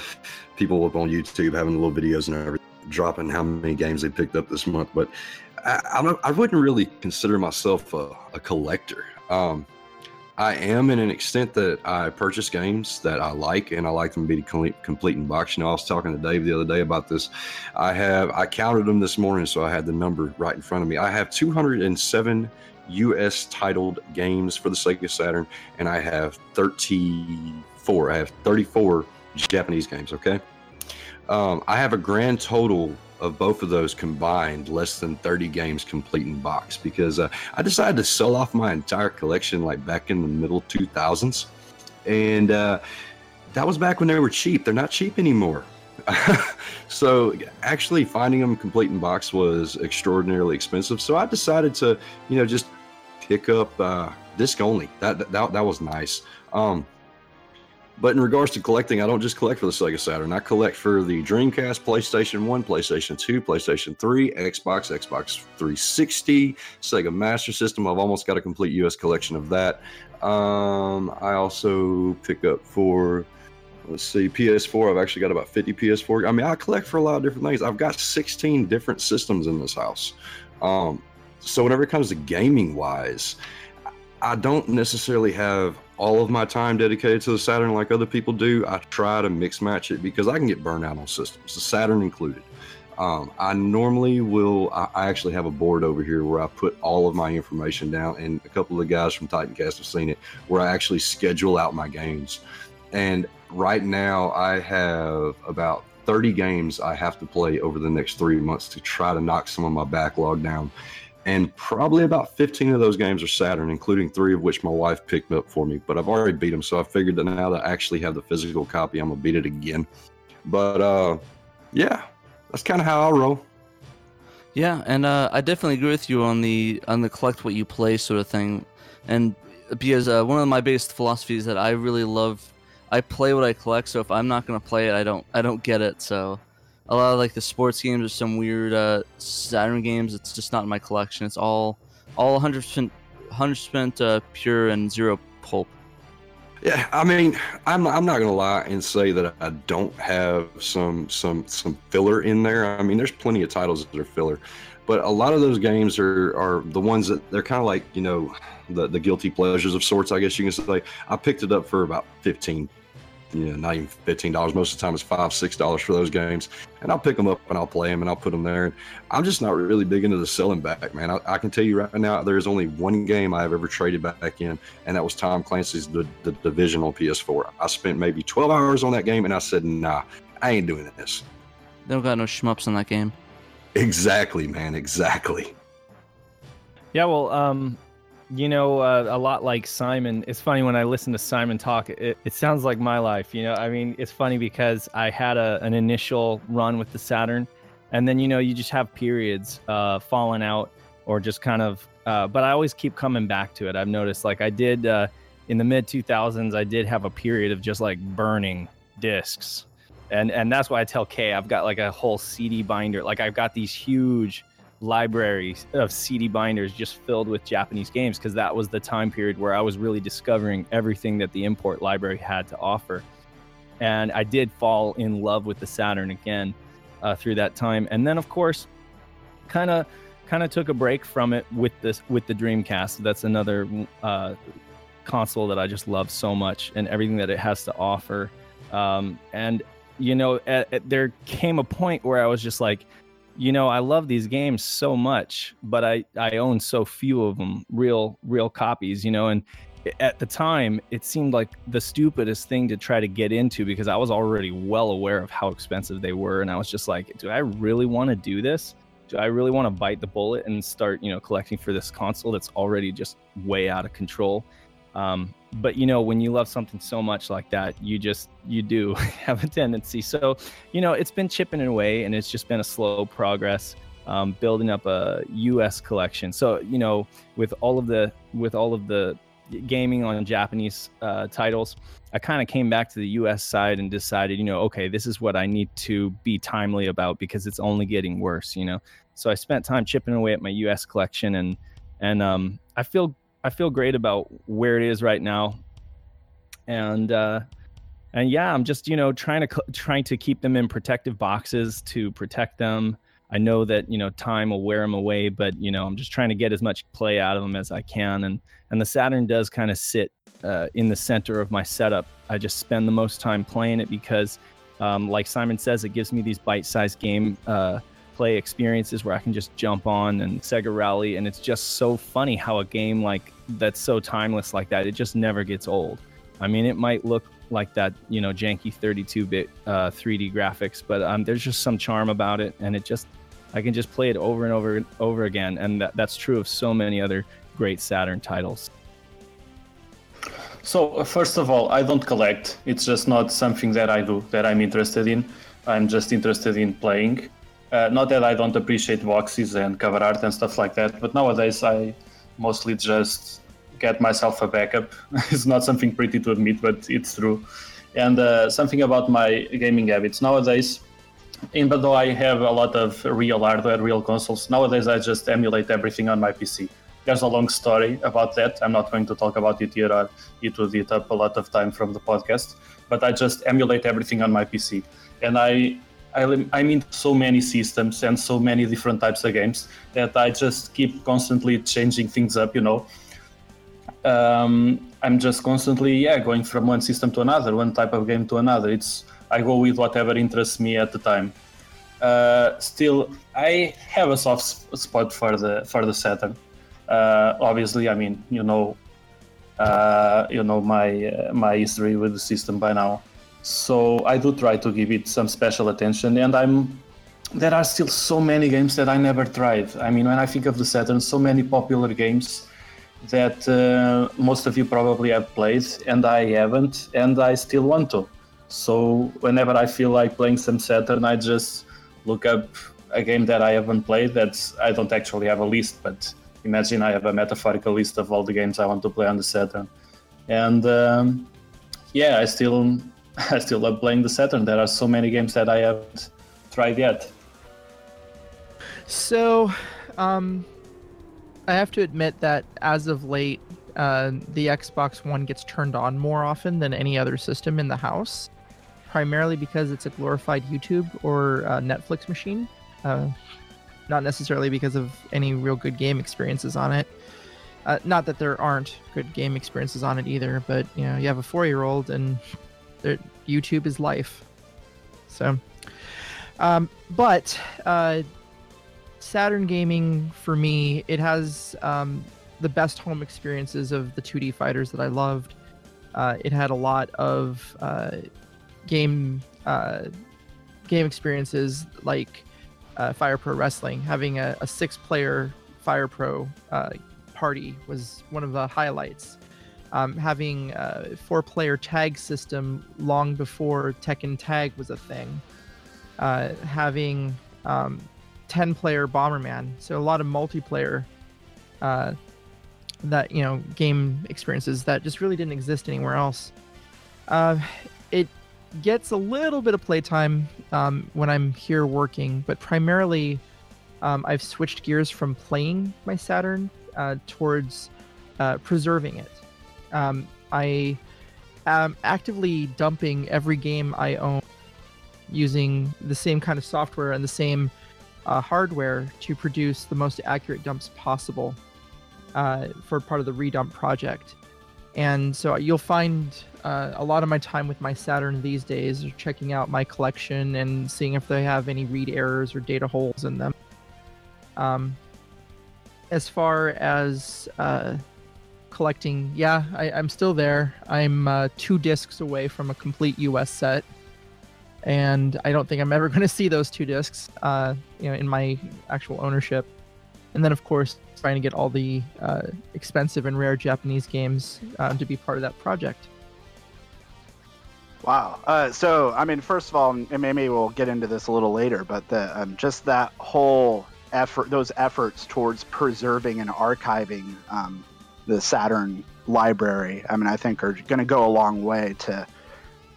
people up on YouTube having little videos and everything, dropping how many games they picked up this month. But I, I, I wouldn't really consider myself a, a collector. Um, I am in an extent that I purchase games that I like and I like them to be complete, complete in box. You know, I was talking to Dave the other day about this. I have, I counted them this morning, so I had the number right in front of me. I have 207 US titled games for the Sega Saturn, and I have 34. I have 34 Japanese games, okay? Um, I have a grand total of both of those combined less than 30 games complete in box because uh, I decided to sell off my entire collection like back in the middle 2000s. And uh, that was back when they were cheap. They're not cheap anymore. so actually finding them complete in box was extraordinarily expensive. So I decided to, you know, just pick up uh, disc only. That, that, that was nice. Um, but in regards to collecting, I don't just collect for the Sega Saturn. I collect for the Dreamcast, PlayStation 1, PlayStation 2, PlayStation 3, Xbox, Xbox 360, Sega Master System. I've almost got a complete US collection of that. Um, I also pick up for, let's see, PS4. I've actually got about 50 PS4. I mean, I collect for a lot of different things. I've got 16 different systems in this house. Um, so whenever it comes to gaming wise, I don't necessarily have all of my time dedicated to the Saturn like other people do. I try to mix match it because I can get burned out on systems, the Saturn included. Um, I normally will. I, I, actually have a board over here where I put all of my information down, and a couple of the guys from Titancast have seen it, where I actually schedule out my games. And right now, I have about 30 games I have to play over the next three months to try to knock some of my backlog down and probably about 15 of those games are Saturn, including three of which my wife picked up for me. But I've already beat them, so I figured that now that I actually have the physical copy, I'm gonna beat it again. But uh, yeah, that's kind of how I roll. Yeah, and uh, I definitely agree with you on the on the collect what you play sort of thing, and because uh, one of my biggest philosophies that I really love, I play what I collect. So if I'm not gonna play it, I don't I don't get it. So a lot of like the sports games or some weird uh, Saturn games. It's just not in my collection. It's all all 100 percent 100 percent uh, pure and zero pulp. Yeah, I mean, I'm I'm not gonna lie and say that I don't have some some some filler in there. I mean, there's plenty of titles that are filler, but a lot of those games are are the ones that they're kind of like you know the the guilty pleasures of sorts. I guess you can say. I picked it up for about 15 you know, not even fifteen dollars. Most of the time, it's five, six dollars for those games, and I'll pick them up and I'll play them and I'll put them there. And I'm just not really big into the selling back, man. I, I can tell you right now, there is only one game I've ever traded back in, and that was Tom Clancy's the, the Division on PS4. I spent maybe 12 hours on that game, and I said, Nah, I ain't doing this. They don't got no shmups in that game. Exactly, man. Exactly. Yeah, well, um, you know, uh, a lot like Simon. It's funny when I listen to Simon talk. It, it sounds like my life. You know, I mean, it's funny because I had a, an initial run with the Saturn, and then you know, you just have periods uh, falling out or just kind of. Uh, but I always keep coming back to it. I've noticed, like I did uh, in the mid 2000s, I did have a period of just like burning discs, and and that's why I tell Kay I've got like a whole CD binder. Like I've got these huge libraries of CD binders just filled with Japanese games because that was the time period where I was really discovering everything that the import library had to offer. And I did fall in love with the Saturn again uh, through that time. And then, of course, kind of kind of took a break from it with this with the Dreamcast. That's another uh, console that I just love so much and everything that it has to offer. Um, and you know, at, at, there came a point where I was just like, you know, I love these games so much, but I I own so few of them, real real copies, you know, and at the time it seemed like the stupidest thing to try to get into because I was already well aware of how expensive they were and I was just like, do I really want to do this? Do I really want to bite the bullet and start, you know, collecting for this console that's already just way out of control? Um, but you know when you love something so much like that you just you do have a tendency. So you know it's been chipping away and it's just been a slow progress um, building up a us collection. So you know with all of the with all of the gaming on japanese uh, titles i kind of came back to the us side and decided you know okay this is what i need to be timely about because it's only getting worse you know? So i spent time chipping away at my us collection and and um, i feel I feel great about where it is right now, and uh, and yeah, I'm just you know trying to trying to keep them in protective boxes to protect them. I know that you know time will wear them away, but you know I'm just trying to get as much play out of them as I can, and and the Saturn does kind of sit uh, in the center of my setup. I just spend the most time playing it because, um, like Simon says, it gives me these bite-sized game. Uh, play experiences where I can just jump on and Sega Rally, and it's just so funny how a game like that's so timeless like that it just never gets old. I mean, it might look like that, you know, janky 32-bit uh, 3D graphics, but um, there's just some charm about it, and it just I can just play it over and over and over again, and that, that's true of so many other great Saturn titles. So first of all, I don't collect. It's just not something that I do that I'm interested in. I'm just interested in playing. Uh, not that I don't appreciate boxes and cover art and stuff like that, but nowadays I mostly just get myself a backup. it's not something pretty to admit, but it's true. And uh, something about my gaming habits nowadays, even though I have a lot of real hardware, real consoles, nowadays I just emulate everything on my PC. There's a long story about that. I'm not going to talk about it here, or it would eat up a lot of time from the podcast. But I just emulate everything on my PC, and I I'm in so many systems and so many different types of games that I just keep constantly changing things up. You know, um, I'm just constantly yeah going from one system to another, one type of game to another. It's I go with whatever interests me at the time. Uh, still, I have a soft spot for the for the Saturn. Uh, obviously, I mean you know, uh, you know my uh, my history with the system by now. So I do try to give it some special attention, and I'm. There are still so many games that I never tried. I mean, when I think of the Saturn, so many popular games that uh, most of you probably have played, and I haven't, and I still want to. So whenever I feel like playing some Saturn, I just look up a game that I haven't played. That I don't actually have a list, but imagine I have a metaphorical list of all the games I want to play on the Saturn, and um, yeah, I still I still love playing the Saturn. There are so many games that I haven't tried yet. So, um, I have to admit that as of late, uh, the Xbox One gets turned on more often than any other system in the house, primarily because it's a glorified YouTube or uh, Netflix machine. Uh, not necessarily because of any real good game experiences on it. Uh, not that there aren't good game experiences on it either, but you know, you have a four-year-old and YouTube is life. So, um, but uh, Saturn gaming for me, it has um, the best home experiences of the 2D fighters that I loved. Uh, it had a lot of uh, game uh, game experiences like uh, Fire Pro Wrestling, having a, a six-player Fire Pro uh, Party was one of the highlights. Um, having a four-player tag system long before Tekken Tag was a thing. Uh, having um, 10-player Bomberman, so a lot of multiplayer uh, that you know game experiences that just really didn't exist anywhere else. Uh, it gets a little bit of playtime um, when I'm here working, but primarily um, I've switched gears from playing my Saturn uh, towards uh, preserving it. Um, I am actively dumping every game I own using the same kind of software and the same uh, hardware to produce the most accurate dumps possible uh, for part of the redump project. And so you'll find uh, a lot of my time with my Saturn these days are checking out my collection and seeing if they have any read errors or data holes in them. Um, as far as uh, collecting, yeah, I, am still there. I'm uh, two discs away from a complete US set, and I don't think I'm ever going to see those two discs, uh, you know, in my actual ownership. And then, of course, trying to get all the uh, expensive and rare Japanese games uh, to be part of that project. Wow. Uh, so, I mean, first of all, and maybe we'll get into this a little later, but the, um, just that whole effort, those efforts towards preserving and archiving um, the Saturn library, I mean, I think are going to go a long way to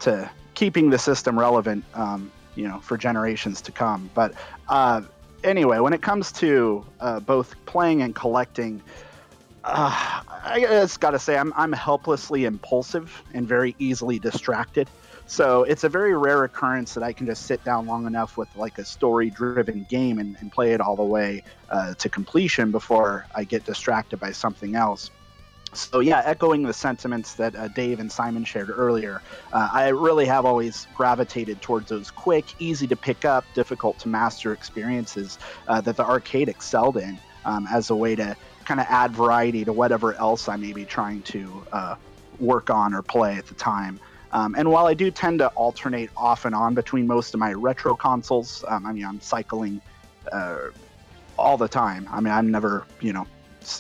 to keeping the system relevant, um, you know, for generations to come. But uh, anyway, when it comes to uh, both playing and collecting, uh, I just got to say I'm I'm helplessly impulsive and very easily distracted. So it's a very rare occurrence that I can just sit down long enough with like a story-driven game and, and play it all the way uh, to completion before I get distracted by something else. So yeah, echoing the sentiments that uh, Dave and Simon shared earlier, uh, I really have always gravitated towards those quick, easy to pick up, difficult to master experiences uh, that the arcade excelled in um, as a way to kind of add variety to whatever else I may be trying to uh, work on or play at the time. Um, and while I do tend to alternate off and on between most of my retro consoles, um, I mean, I'm cycling uh, all the time. I mean, I'm never, you know,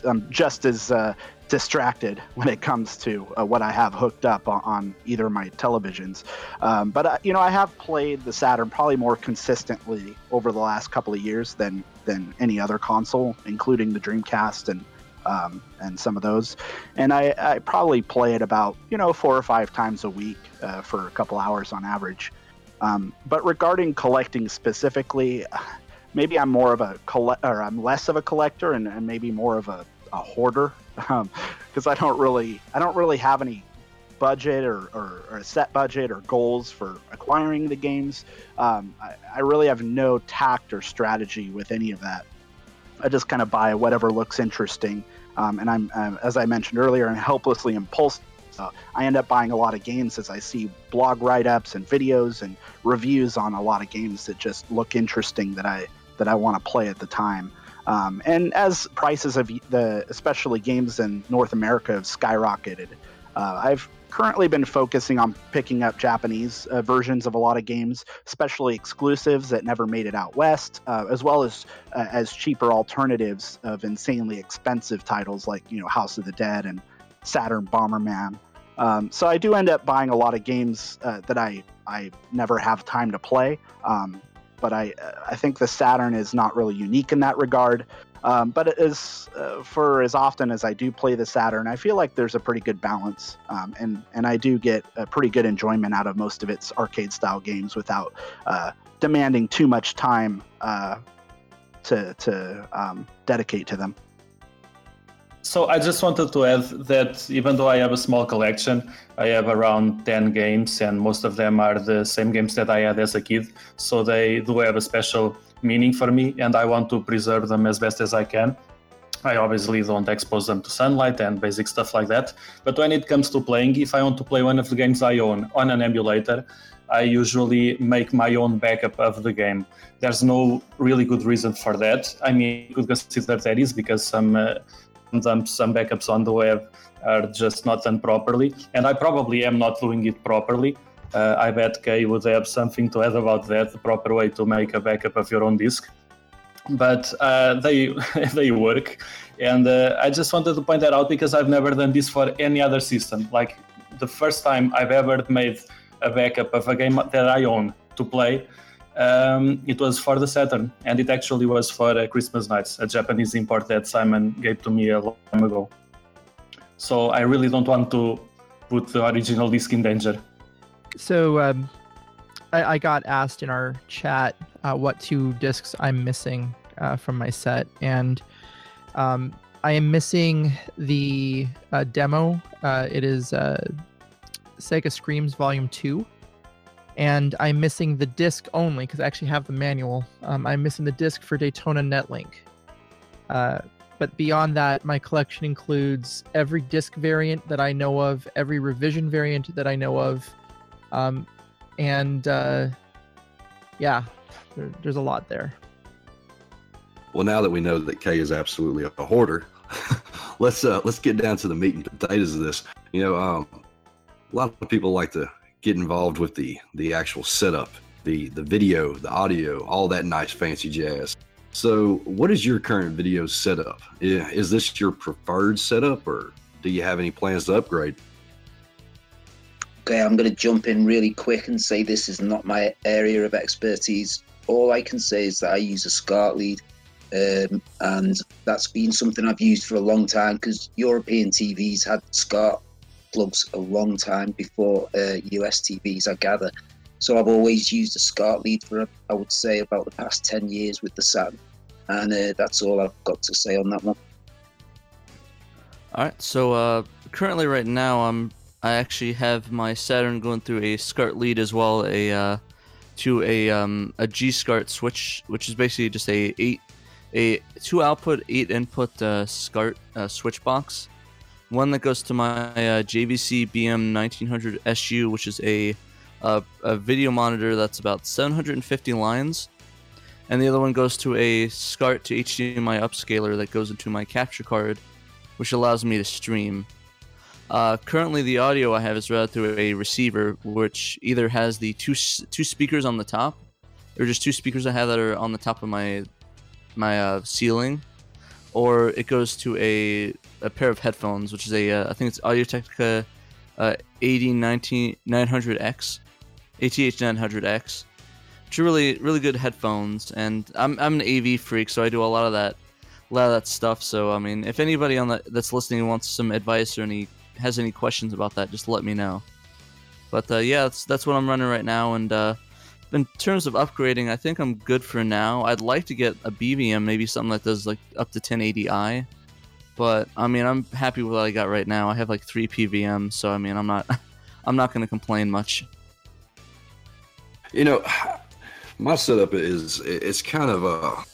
I'm just as uh, distracted when it comes to uh, what I have hooked up on, on either of my televisions. Um, but uh, you know, I have played the Saturn probably more consistently over the last couple of years than than any other console, including the Dreamcast and um, and some of those. And I, I, probably play it about you know four or five times a week uh, for a couple hours on average. Um, but regarding collecting specifically, maybe I'm more of a collect or I'm less of a collector and, and maybe more of a, a hoarder because um, I don't really I don't really have any budget or, or, or, a set budget or goals for acquiring the games. Um, I, I, really have no tact or strategy with any of that. I just kind of buy whatever looks interesting. Um, and I'm, um, as I mentioned earlier, I'm helplessly impulsive. So I end up buying a lot of games as I see blog write-ups and videos and reviews on a lot of games that just look interesting that I that I want to play at the time. Um, and as prices of the, especially games in North America, have skyrocketed, uh, I've currently been focusing on picking up Japanese uh, versions of a lot of games, especially exclusives that never made it out west, uh, as well as uh, as cheaper alternatives of insanely expensive titles like you know House of the Dead and Saturn Bomberman. Um, so I do end up buying a lot of games uh, that I I never have time to play. Um, but I I think the Saturn is not really unique in that regard. Um, but as uh, for as often as I do play the Saturn, I feel like there's a pretty good balance, um, and and I do get a pretty good enjoyment out of most of its arcade style games without uh, demanding too much time uh, to to um, dedicate to them. So I just wanted to add that even though I have a small collection, I have around 10 games, and most of them are the same games that I had as a kid. So they do have a special meaning for me, and I want to preserve them as best as I can. I obviously don't expose them to sunlight and basic stuff like that. But when it comes to playing, if I want to play one of the games I own on an emulator, I usually make my own backup of the game. There's no really good reason for that. I mean, you could consider that is because some uh, sometimes some backups on the web are just not done properly, and I probably am not doing it properly. Uh, I bet Kay would have something to add about that, the proper way to make a backup of your own disk. but uh, they they work. And uh, I just wanted to point that out because I've never done this for any other system. Like the first time I've ever made a backup of a game that I own to play, um, it was for the Saturn, and it actually was for uh, Christmas Nights, a Japanese import that Simon gave to me a long time ago. So I really don't want to put the original disc in danger. So um, I, I got asked in our chat uh, what two discs I'm missing uh, from my set, and um, I am missing the uh, demo. Uh, it is uh, Sega Screams Volume 2. And I'm missing the disc only because I actually have the manual. Um, I'm missing the disc for Daytona Netlink. Uh, but beyond that, my collection includes every disc variant that I know of, every revision variant that I know of. Um, and uh, yeah, there, there's a lot there. Well, now that we know that Kay is absolutely a hoarder, let's uh, let's get down to the meat and potatoes of this. You know, um, a lot of people like to get involved with the the actual setup, the the video, the audio, all that nice fancy jazz. So, what is your current video setup? Is this your preferred setup, or do you have any plans to upgrade? Okay, I'm going to jump in really quick and say this is not my area of expertise. All I can say is that I use a SCART lead, um, and that's been something I've used for a long time because European TVs had SCART plugs a long time before uh, US TVs, I gather. So I've always used a SCART lead for, I would say, about the past 10 years with the Saturn. And uh, that's all I've got to say on that one. All right. So uh, currently, right now, I'm I actually have my Saturn going through a SCART lead as well, a uh, to a um, a G SCART switch, which is basically just a eight a two output eight input uh, SCART uh, switch box. One that goes to my uh, JVC BM 1900 SU, which is a, a a video monitor that's about 750 lines, and the other one goes to a SCART to HDMI upscaler that goes into my capture card, which allows me to stream. Uh, currently, the audio I have is routed through a receiver, which either has the two two speakers on the top, or just two speakers I have that are on the top of my my uh, ceiling, or it goes to a, a pair of headphones, which is a uh, I think it's Audio Technica uh, 900X, ATH 900X. Which are really really good headphones, and I'm I'm an AV freak, so I do a lot of that a lot of that stuff. So I mean, if anybody on that that's listening wants some advice or any has any questions about that, just let me know. But uh, yeah, that's that's what I'm running right now, and uh, in terms of upgrading, I think I'm good for now. I'd like to get a BVM, maybe something that does like up to 1080i. But I mean, I'm happy with what I got right now. I have like three PVMs, so I mean, I'm not, I'm not going to complain much. You know, my setup is it's kind of a,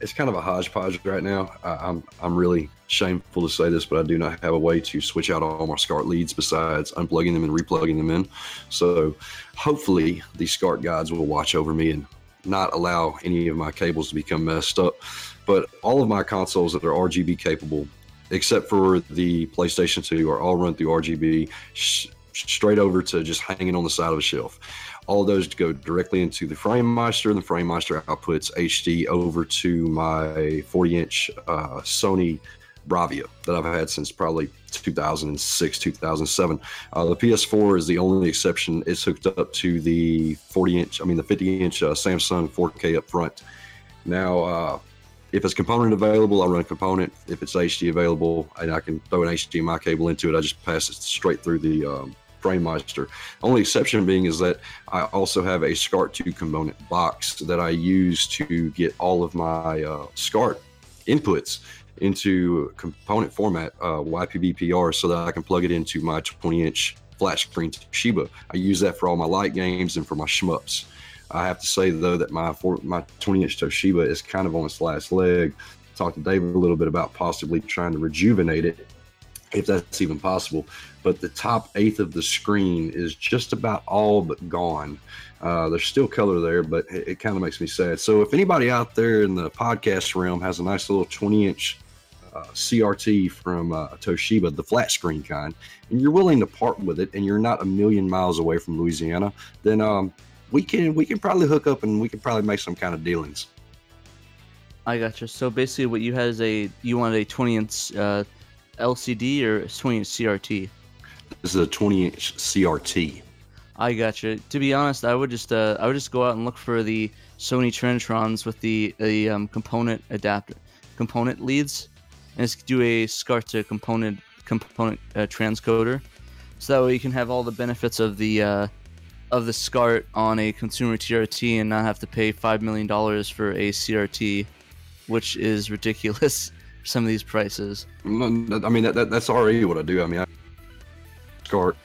it's kind of a hodgepodge right now. I, I'm I'm really shameful to say this, but I do not have a way to switch out all my SCART leads besides unplugging them and replugging them in. So hopefully these SCART guides will watch over me and not allow any of my cables to become messed up. But all of my consoles that are RGB capable, except for the PlayStation 2, are all run through RGB sh- straight over to just hanging on the side of a shelf. All those go directly into the FrameMeister, and the FrameMeister outputs HD over to my 40 inch uh, Sony Bravia that I've had since probably 2006, 2007. Uh, the PS4 is the only exception. It's hooked up to the 40 inch, I mean, the 50 inch uh, Samsung 4K up front. Now, uh, if it's component available, I run a component. If it's HD available and I can throw an HDMI cable into it, I just pass it straight through the um, FrameMeister. Only exception being is that I also have a SCART 2 component box that I use to get all of my uh, SCART inputs into component format, uh, YPBPR, so that I can plug it into my 20 inch flat screen Toshiba. I use that for all my light games and for my shmups. I have to say though that my four, my 20 inch Toshiba is kind of on its last leg. Talked to David a little bit about possibly trying to rejuvenate it, if that's even possible. But the top eighth of the screen is just about all but gone. Uh, there's still color there, but it, it kind of makes me sad. So if anybody out there in the podcast realm has a nice little 20 inch uh, CRT from uh, Toshiba, the flat screen kind, and you're willing to part with it, and you're not a million miles away from Louisiana, then um, we can we can probably hook up and we can probably make some kind of dealings. I gotcha. So basically, what you had is a you wanted a 20 inch uh, LCD or 20 inch CRT. This is a 20 inch CRT. I gotcha. To be honest, I would just uh, I would just go out and look for the Sony Trinitrons with the the um, component adapter, component leads, and just do a SCART to component component uh, transcoder, so that way you can have all the benefits of the uh, of the SCART on a consumer CRT and not have to pay five million dollars for a CRT, which is ridiculous. Some of these prices. I mean, that, that, that's already what I do. I mean, I SCART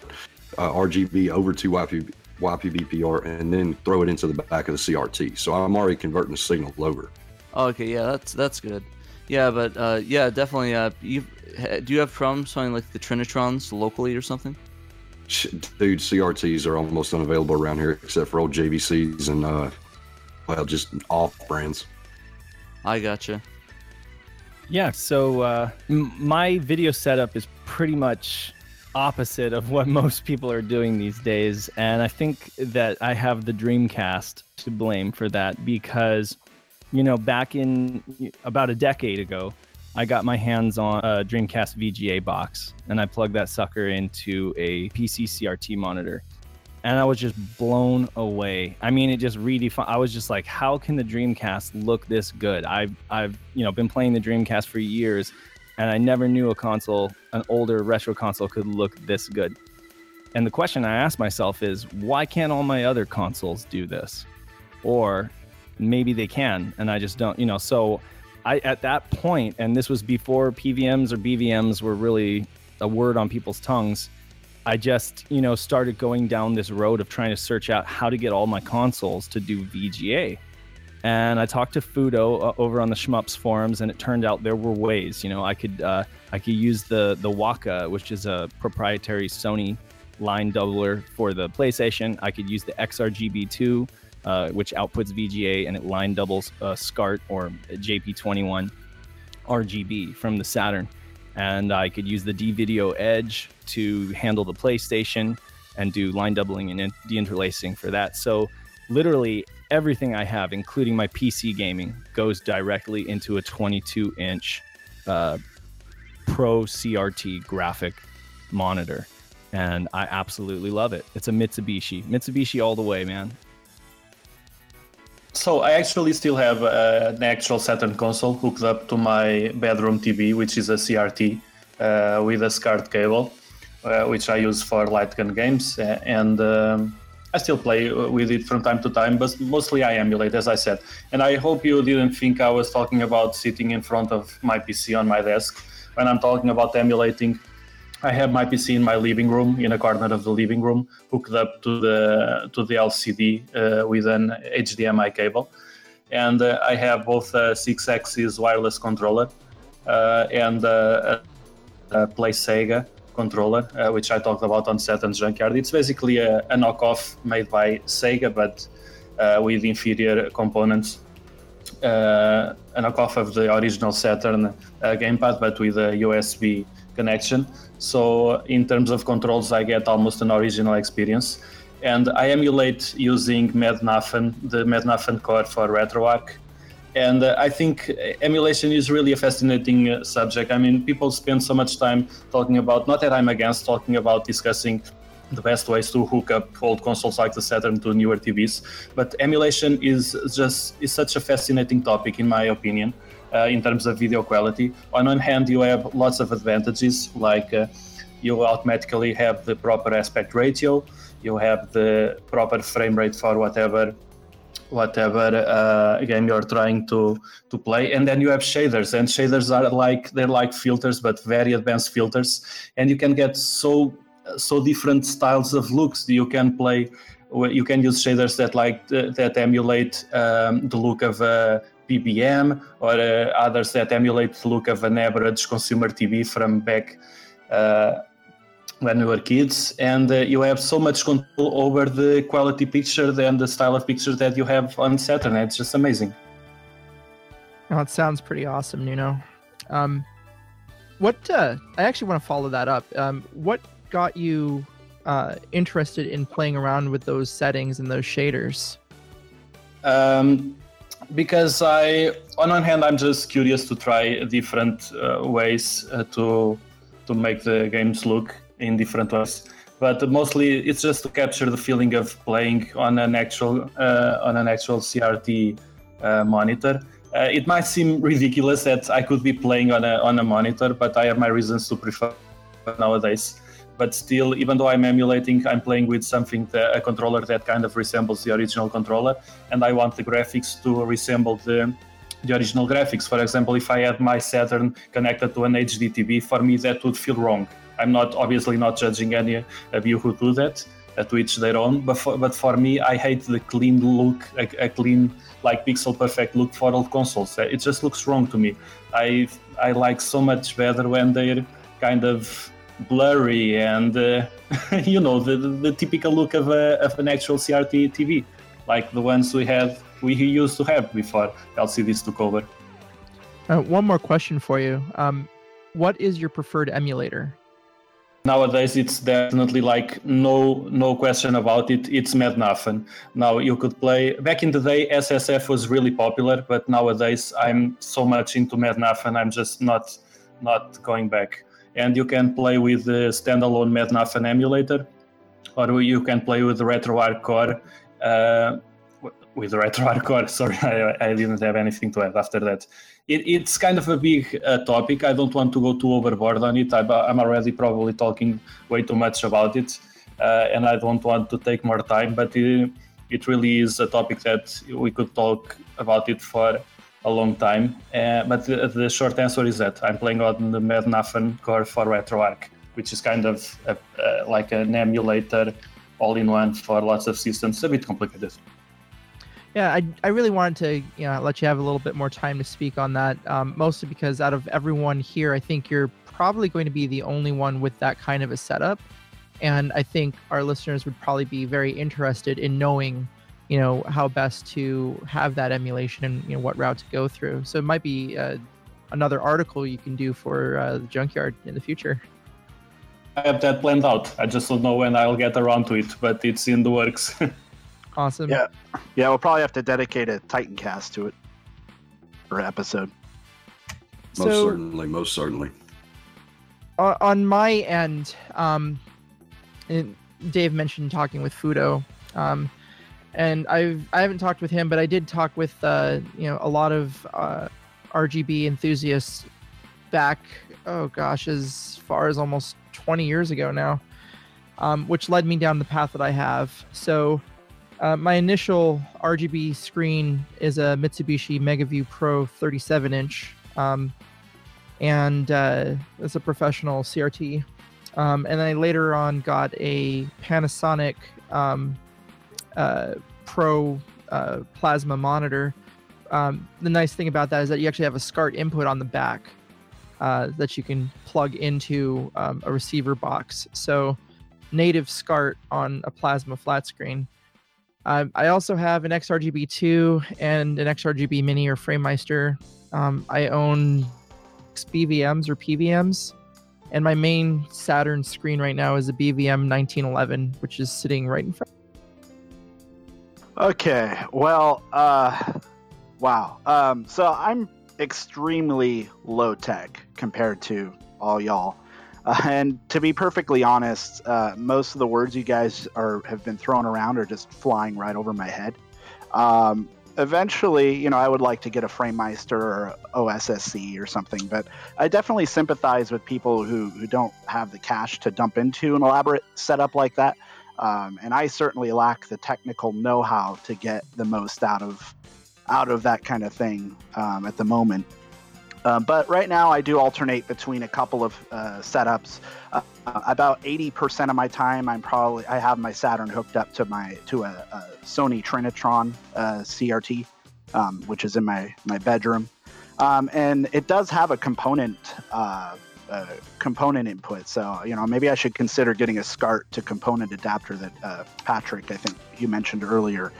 uh, RGB over to YP, YPBPR and then throw it into the back of the CRT. So I'm already converting the signal over. Okay, yeah, that's that's good. Yeah, but uh, yeah, definitely. Uh, you do you have problems finding like the Trinitrons locally or something? Dude, CRTs are almost unavailable around here except for old JVCs and, uh, well, just off brands. I gotcha. Yeah, so uh, m- my video setup is pretty much opposite of what most people are doing these days, and I think that I have the Dreamcast to blame for that because, you know, back in about a decade ago, I got my hands on a Dreamcast VGA box, and I plugged that sucker into a PC CRT monitor, and I was just blown away. I mean, it just redefined. I was just like, how can the Dreamcast look this good? I've I've you know been playing the Dreamcast for years, and I never knew a console, an older retro console, could look this good. And the question I ask myself is, why can't all my other consoles do this? Or maybe they can, and I just don't. You know, so I at that point, and this was before PVMs or BVMs were really a word on people's tongues. I just, you know, started going down this road of trying to search out how to get all my consoles to do VGA. And I talked to Fudo uh, over on the Shmups forums, and it turned out there were ways. You know, I could uh, I could use the the Waka, which is a proprietary Sony line doubler for the PlayStation. I could use the XRGB2, uh, which outputs VGA and it line doubles SCART or JP21 RGB from the Saturn. And I could use the DVDO Edge to handle the PlayStation and do line doubling and in- deinterlacing for that. So literally everything I have, including my PC gaming, goes directly into a 22 inch uh, Pro CRT graphic monitor. And I absolutely love it. It's a Mitsubishi. Mitsubishi all the way, man. So I actually still have uh, an actual Saturn console hooked up to my bedroom TV, which is a CRT uh, with a SCART cable, uh, which I use for light gun games, and um, I still play uh, with it from time to time. But mostly I emulate, as I said. And I hope you didn't think I was talking about sitting in front of my PC on my desk. When I'm talking about emulating, I have my PC in my living room, in a corner of the living room, hooked up to the to the LCD uh, with an HDMI cable, and uh, I have both a six-axis wireless controller uh, and uh, a, a Play Sega controller, uh, which I talked about on Saturn's Junkyard. It's basically a, a knockoff made by Sega, but uh, with inferior components. Uh, a knockoff of the original Saturn uh, gamepad, but with a USB connection. So in terms of controls, I get almost an original experience. And I emulate using Mednafen, the Mednafen core for RetroArch. And uh, I think emulation is really a fascinating uh, subject. I mean, people spend so much time talking about, not that I'm against talking about discussing the best ways to hook up old consoles like the Saturn to newer TVs, but emulation is just is such a fascinating topic in my opinion uh, in terms of video quality. On one hand, you have lots of advantages, like uh, you automatically have the proper aspect ratio, you have the proper frame rate for whatever whatever uh, game you're trying to to play. And then you have shaders and shaders are like they're like filters but very advanced filters. And you can get so so different styles of looks. You can play you can use shaders that like that emulate um, the look of a PVM or uh, others that emulate the look of an average consumer TV from back uh, when we were kids, and uh, you have so much control over the quality picture and the style of picture that you have on Saturn. It's just amazing. Oh, it sounds pretty awesome, Nuno. Um, what uh, I actually want to follow that up. Um, what got you uh, interested in playing around with those settings and those shaders? Um, because I, on one hand, I'm just curious to try different uh, ways uh, to to make the games look in different ways. But mostly, it's just to capture the feeling of playing on an actual uh, on an actual CRT uh, monitor. Uh, it might seem ridiculous that I could be playing on a on a monitor, but I have my reasons to prefer nowadays but still, even though I'm emulating, I'm playing with something, that, a controller that kind of resembles the original controller, and I want the graphics to resemble the the original graphics. For example, if I had my Saturn connected to an HD TV, for me that would feel wrong. I'm not obviously not judging any of you who do that, to each their own. But for, but for me, I hate the clean look, a, a clean like pixel perfect look for old consoles. It just looks wrong to me. I I like so much better when they're kind of blurry and uh, you know the, the typical look of, a, of an actual CRT TV, like the ones we had we used to have before LCDs took over. Uh, one more question for you. Um, what is your preferred emulator? Nowadays, it's definitely like no no question about it. It's Mednafen. Now you could play. Back in the day, SSF was really popular, but nowadays I'm so much into Mednafen. I'm just not not going back and you can play with the standalone Mednafen emulator, or you can play with RetroArch Core. Uh, with RetroArch Core, sorry, I, I, didn't have anything to add after that. It, it's kind of a big uh, topic. I don't want to go too overboard on it. I, am already probably talking way too much about it, uh, and I don't want to take more time. But it, it really is a topic that we could talk about it for a long time. Uh, but the, the, short answer is that I'm playing on the Mednafen core for RetroArch, which is kind of a, uh, like an emulator all in one for lots of systems. A bit complicated. Yeah, I, I really wanted to you know let you have a little bit more time to speak on that. Um, mostly because out of everyone here, I think you're probably going to be the only one with that kind of a setup, and I think our listeners would probably be very interested in knowing you know how best to have that emulation and you know what route to go through. So it might be uh, another article you can do for uh, the junkyard in the future. I have that planned out. I just don't know when I'll get around to it, but it's in the works. awesome. Yeah, yeah. We'll probably have to dedicate a Titan cast to it for episode. Most so, certainly, most certainly. on my end, um, Dave mentioned talking with Fudo. Um, and I've I haven't talked with him, but I did talk with uh, you know a lot of uh, RGB enthusiasts back. Oh gosh, as far as almost 20 years ago now, um, which led me down the path that I have. So. Uh, my initial RGB screen is a Mitsubishi Megaview Pro 37 inch, um, and uh, it's a professional CRT. Um, and I later on got a Panasonic um, uh, Pro uh, plasma monitor. Um, the nice thing about that is that you actually have a SCART input on the back uh, that you can plug into um, a receiver box. So native SCART on a plasma flat screen. Uh, I also have an XRGB2 and an XRGB Mini or FrameMeister. Um, I own BVMs or PVMs, and my main Saturn screen right now is a BVM 1911, which is sitting right in front. Okay, well, uh, wow. Um, so I'm extremely low tech compared to all y'all. Uh, and to be perfectly honest, uh, most of the words you guys are have been thrown around are just flying right over my head. Um, eventually, you know, I would like to get a FrameMeister or OSSC or something, but I definitely sympathize with people who, who don't have the cash to dump into an elaborate setup like that. Um, and I certainly lack the technical know-how to get the most out of out of that kind of thing um, at the moment. Uh, but right now, I do alternate between a couple of uh, setups. Uh, about 80% of my time, I'm probably I have my Saturn hooked up to my to a, a Sony Trinitron uh, CRT, um, which is in my my bedroom, um, and it does have a component uh, component input. So, you know, maybe I should consider getting a SCART to component adapter that uh, Patrick, I think you mentioned earlier.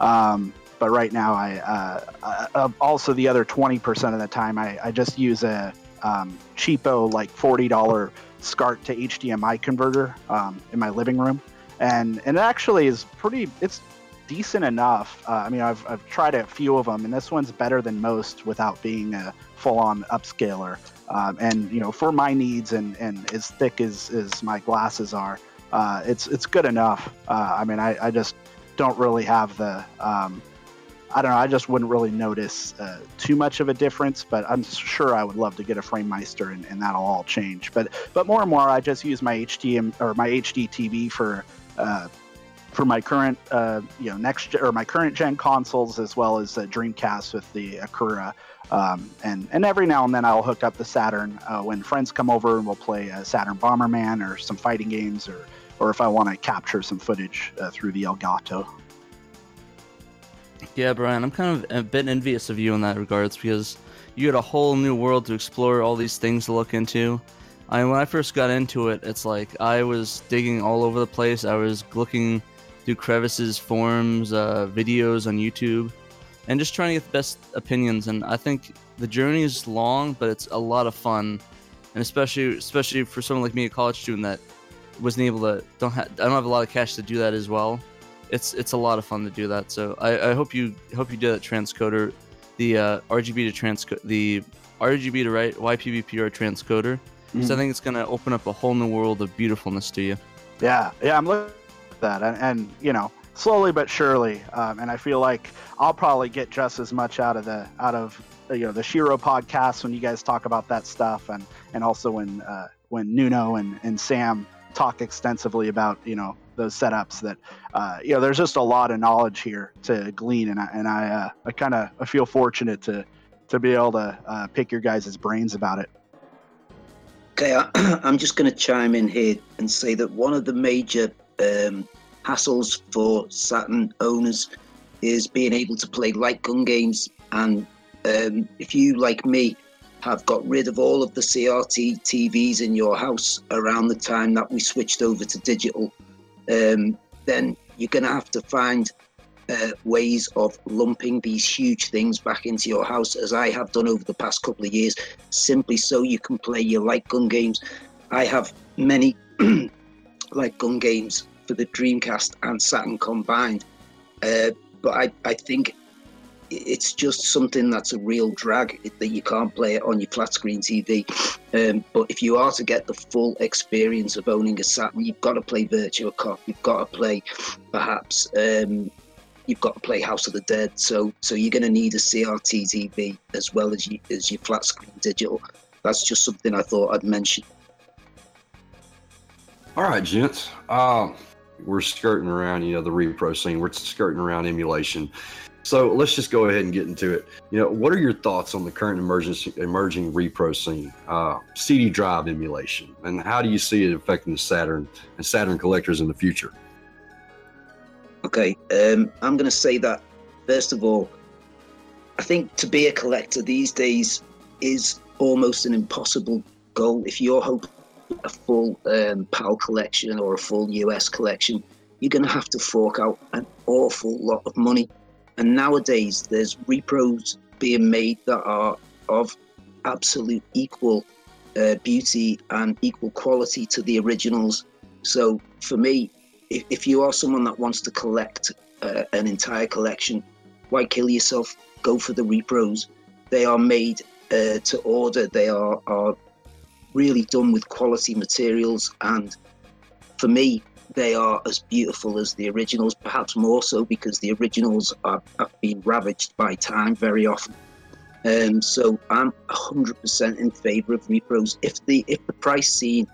Um, but right now, I uh, uh also the other 20% of the time, I, I just use a um, cheapo, like $40 SCART to HDMI converter um, in my living room. And, and it actually is pretty, it's decent enough. Uh, I mean, I've, I've tried a few of them, and this one's better than most without being a full-on upscaler. Um, and you know, for my needs and, and as thick as, as my glasses are, uh, it's it's good enough. Uh, I mean, I, I just don't really have the um, I don't know. I just wouldn't really notice uh, too much of a difference, but I'm sure I would love to get a FrameMeister and, and that'll all change. But but more and more, I just use my HDM or my HD TV for uh, for my current uh, you know next or my current gen consoles as well as uh, Dreamcast with the Akura. Um, and and every now and then I'll hook up the Saturn uh, when friends come over and we'll play uh, Saturn Bomberman or some fighting games or or if I want to capture some footage uh, through the Elgato. Yeah, Brian, I'm kind of a bit envious of you in that regards because you had a whole new world to explore, all these things to look into. I mean, when I first got into it, it's like I was digging all over the place. I was looking through crevices, forums, uh, videos on YouTube, and just trying to get the best opinions. And I think the journey is long, but it's a lot of fun, and especially especially for someone like me, a college student that wasn't able to don't ha- I don't have a lot of cash to do that as well it's it's a lot of fun to do that. So I, I hope you hope you do that transcoder, the uh, RGB to transcode the RGB to write YPBPR transcoder. Mm-hmm. So I think it's gonna open up a whole new world of beautifulness to you. Yeah, yeah, I'm looking at that, and, and you know, slowly but surely, um, and I feel like I'll probably get just as much out of the out of you know the Shiro podcast when you guys talk about that stuff, and and also when uh, when Nuno and and Sam talk extensively about you know those setups that uh, you know there's just a lot of knowledge here to glean and I and I uh, I kind of I feel fortunate to to be able to uh, pick your guys' brains about it. Okay, I, I'm just going to chime in here and say that one of the major um, hassles for Saturn owners is being able to play light gun games. And um, if you, like me, have got rid of all of the CRT TVs in your house around the time that we switched over to digital, um, then you're going to have to find uh, ways of lumping these huge things back into your house, as I have done over the past couple of years, simply so you can play your light gun games. I have many light gun games for the Dreamcast and Saturn combined, uh, but I, I think it's just something that's a real drag that you can't play it on your flat screen TV. Um, but if you are to get the full experience of owning a Saturn, you've got to play Virtua Cop. You've got to play, perhaps, um, you've got to play House of the Dead. So, so you're going to need a CRT TV as well as you, as your flat screen digital. That's just something I thought I'd mention. All right, gents. Um, we're skirting around, you know, the repro scene. We're skirting around emulation. So let's just go ahead and get into it. You know, what are your thoughts on the current emerging emerging repro scene, uh, CD drive emulation, and how do you see it affecting the Saturn and Saturn collectors in the future? Okay, um, I'm going to say that first of all, I think to be a collector these days is almost an impossible goal. If you're hoping a full um, PAL collection or a full US collection, you're going to have to fork out an awful lot of money and nowadays, there's repros being made that are of absolute equal uh, beauty and equal quality to the originals. So for me, if, if you are someone that wants to collect uh, an entire collection, why kill yourself? Go for the repros. They are made uh, to order. They are, are really done with quality materials. And for me, they are as beautiful as the originals, perhaps more so because the originals are, have been ravaged by time very often. Um, so I'm 100% in favour of repros. If the if the price scene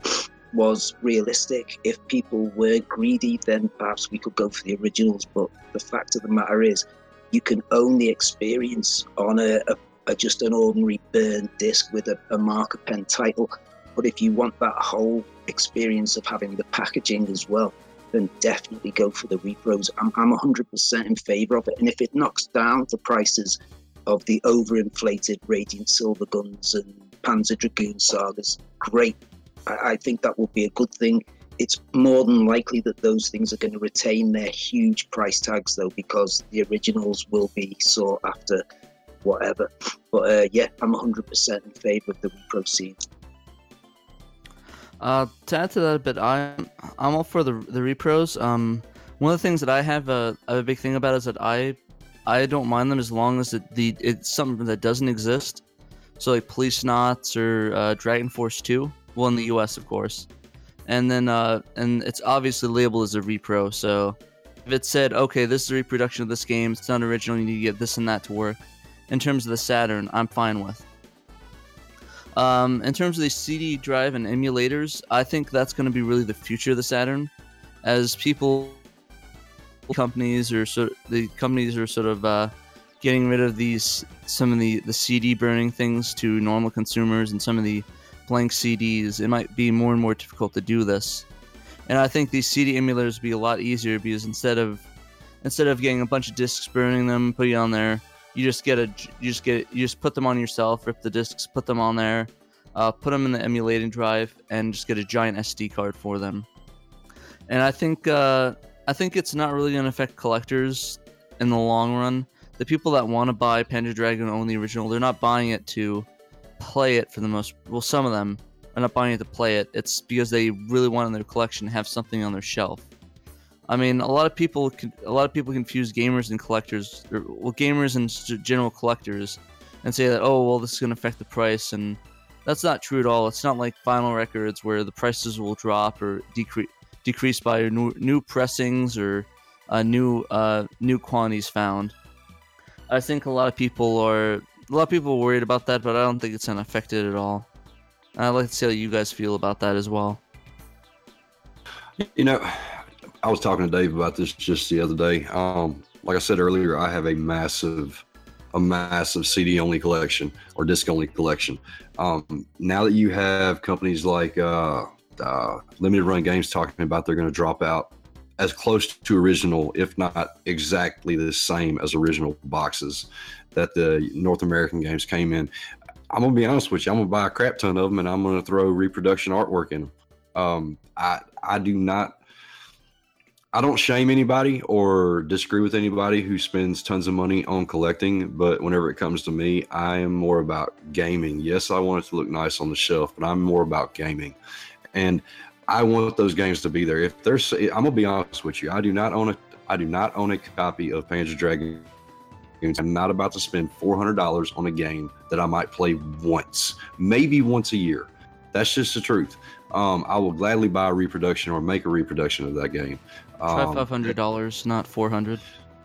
was realistic, if people were greedy, then perhaps we could go for the originals. But the fact of the matter is, you can own the experience on a, a, a just an ordinary burn disc with a, a marker pen title. But if you want that whole experience of having the packaging as well, then definitely go for the repros. I'm, I'm 100% in favor of it. And if it knocks down the prices of the overinflated Radiant Silverguns and Panzer Dragoon sagas, great. I, I think that will be a good thing. It's more than likely that those things are going to retain their huge price tags, though, because the originals will be sought after, whatever. But uh, yeah, I'm 100% in favor of the repro scene. Uh, to add to that a bit, I'm I'm all for the the repros. Um, One of the things that I have a, a big thing about is that I I don't mind them as long as it, the it's something that doesn't exist. So like Policenauts or uh, Dragon Force Two. Well, in the U.S. of course, and then uh, and it's obviously labeled as a repro. So if it said, okay, this is a reproduction of this game, it's not original, you need to get this and that to work. In terms of the Saturn, I'm fine with. Um, in terms of the CD drive and emulators, I think that's going to be really the future of the Saturn, as people, companies or sort the companies are sort of uh, getting rid of these some of the the CD burning things to normal consumers and some of the blank CDs. It might be more and more difficult to do this, and I think these CD emulators would be a lot easier because instead of instead of getting a bunch of discs burning them, putting it on there you just get a you just get you just put them on yourself rip the discs put them on there uh, put them in the emulating drive and just get a giant sd card for them. And i think uh, i think it's not really going to affect collectors in the long run. The people that want to buy panzer dragoon only original. They're not buying it to play it for the most well some of them are not buying it to play it. It's because they really want in their collection to have something on their shelf I mean, a lot of people a lot of people confuse gamers and collectors, or, well, gamers and general collectors, and say that oh well, this is going to affect the price, and that's not true at all. It's not like vinyl records where the prices will drop or decrease decrease by new, new pressings or uh, new uh, new quantities found. I think a lot of people are a lot of people are worried about that, but I don't think it's it at all. And I'd like to see how you guys feel about that as well. You know, I was talking to Dave about this just the other day. Um, like I said earlier, I have a massive, a massive CD only collection or disc only collection. Um, now that you have companies like uh, uh, Limited Run Games talking about they're going to drop out as close to original, if not exactly the same as original boxes that the North American games came in. I'm gonna be honest with you. I'm gonna buy a crap ton of them, and I'm gonna throw reproduction artwork in them. Um, I I do not I don't shame anybody or disagree with anybody who spends tons of money on collecting, but whenever it comes to me, I am more about gaming. Yes, I want it to look nice on the shelf, but I'm more about gaming. And I want those games to be there. If there's I'm gonna be honest with you, I do not own a I do not own a copy of Panzer Dragoon. I'm not about to spend $400 on a game that I might play once, maybe once a year. That's just the truth. Um, I will gladly buy a reproduction or make a reproduction of that game. Try um, five hundred dollars, not four hundred.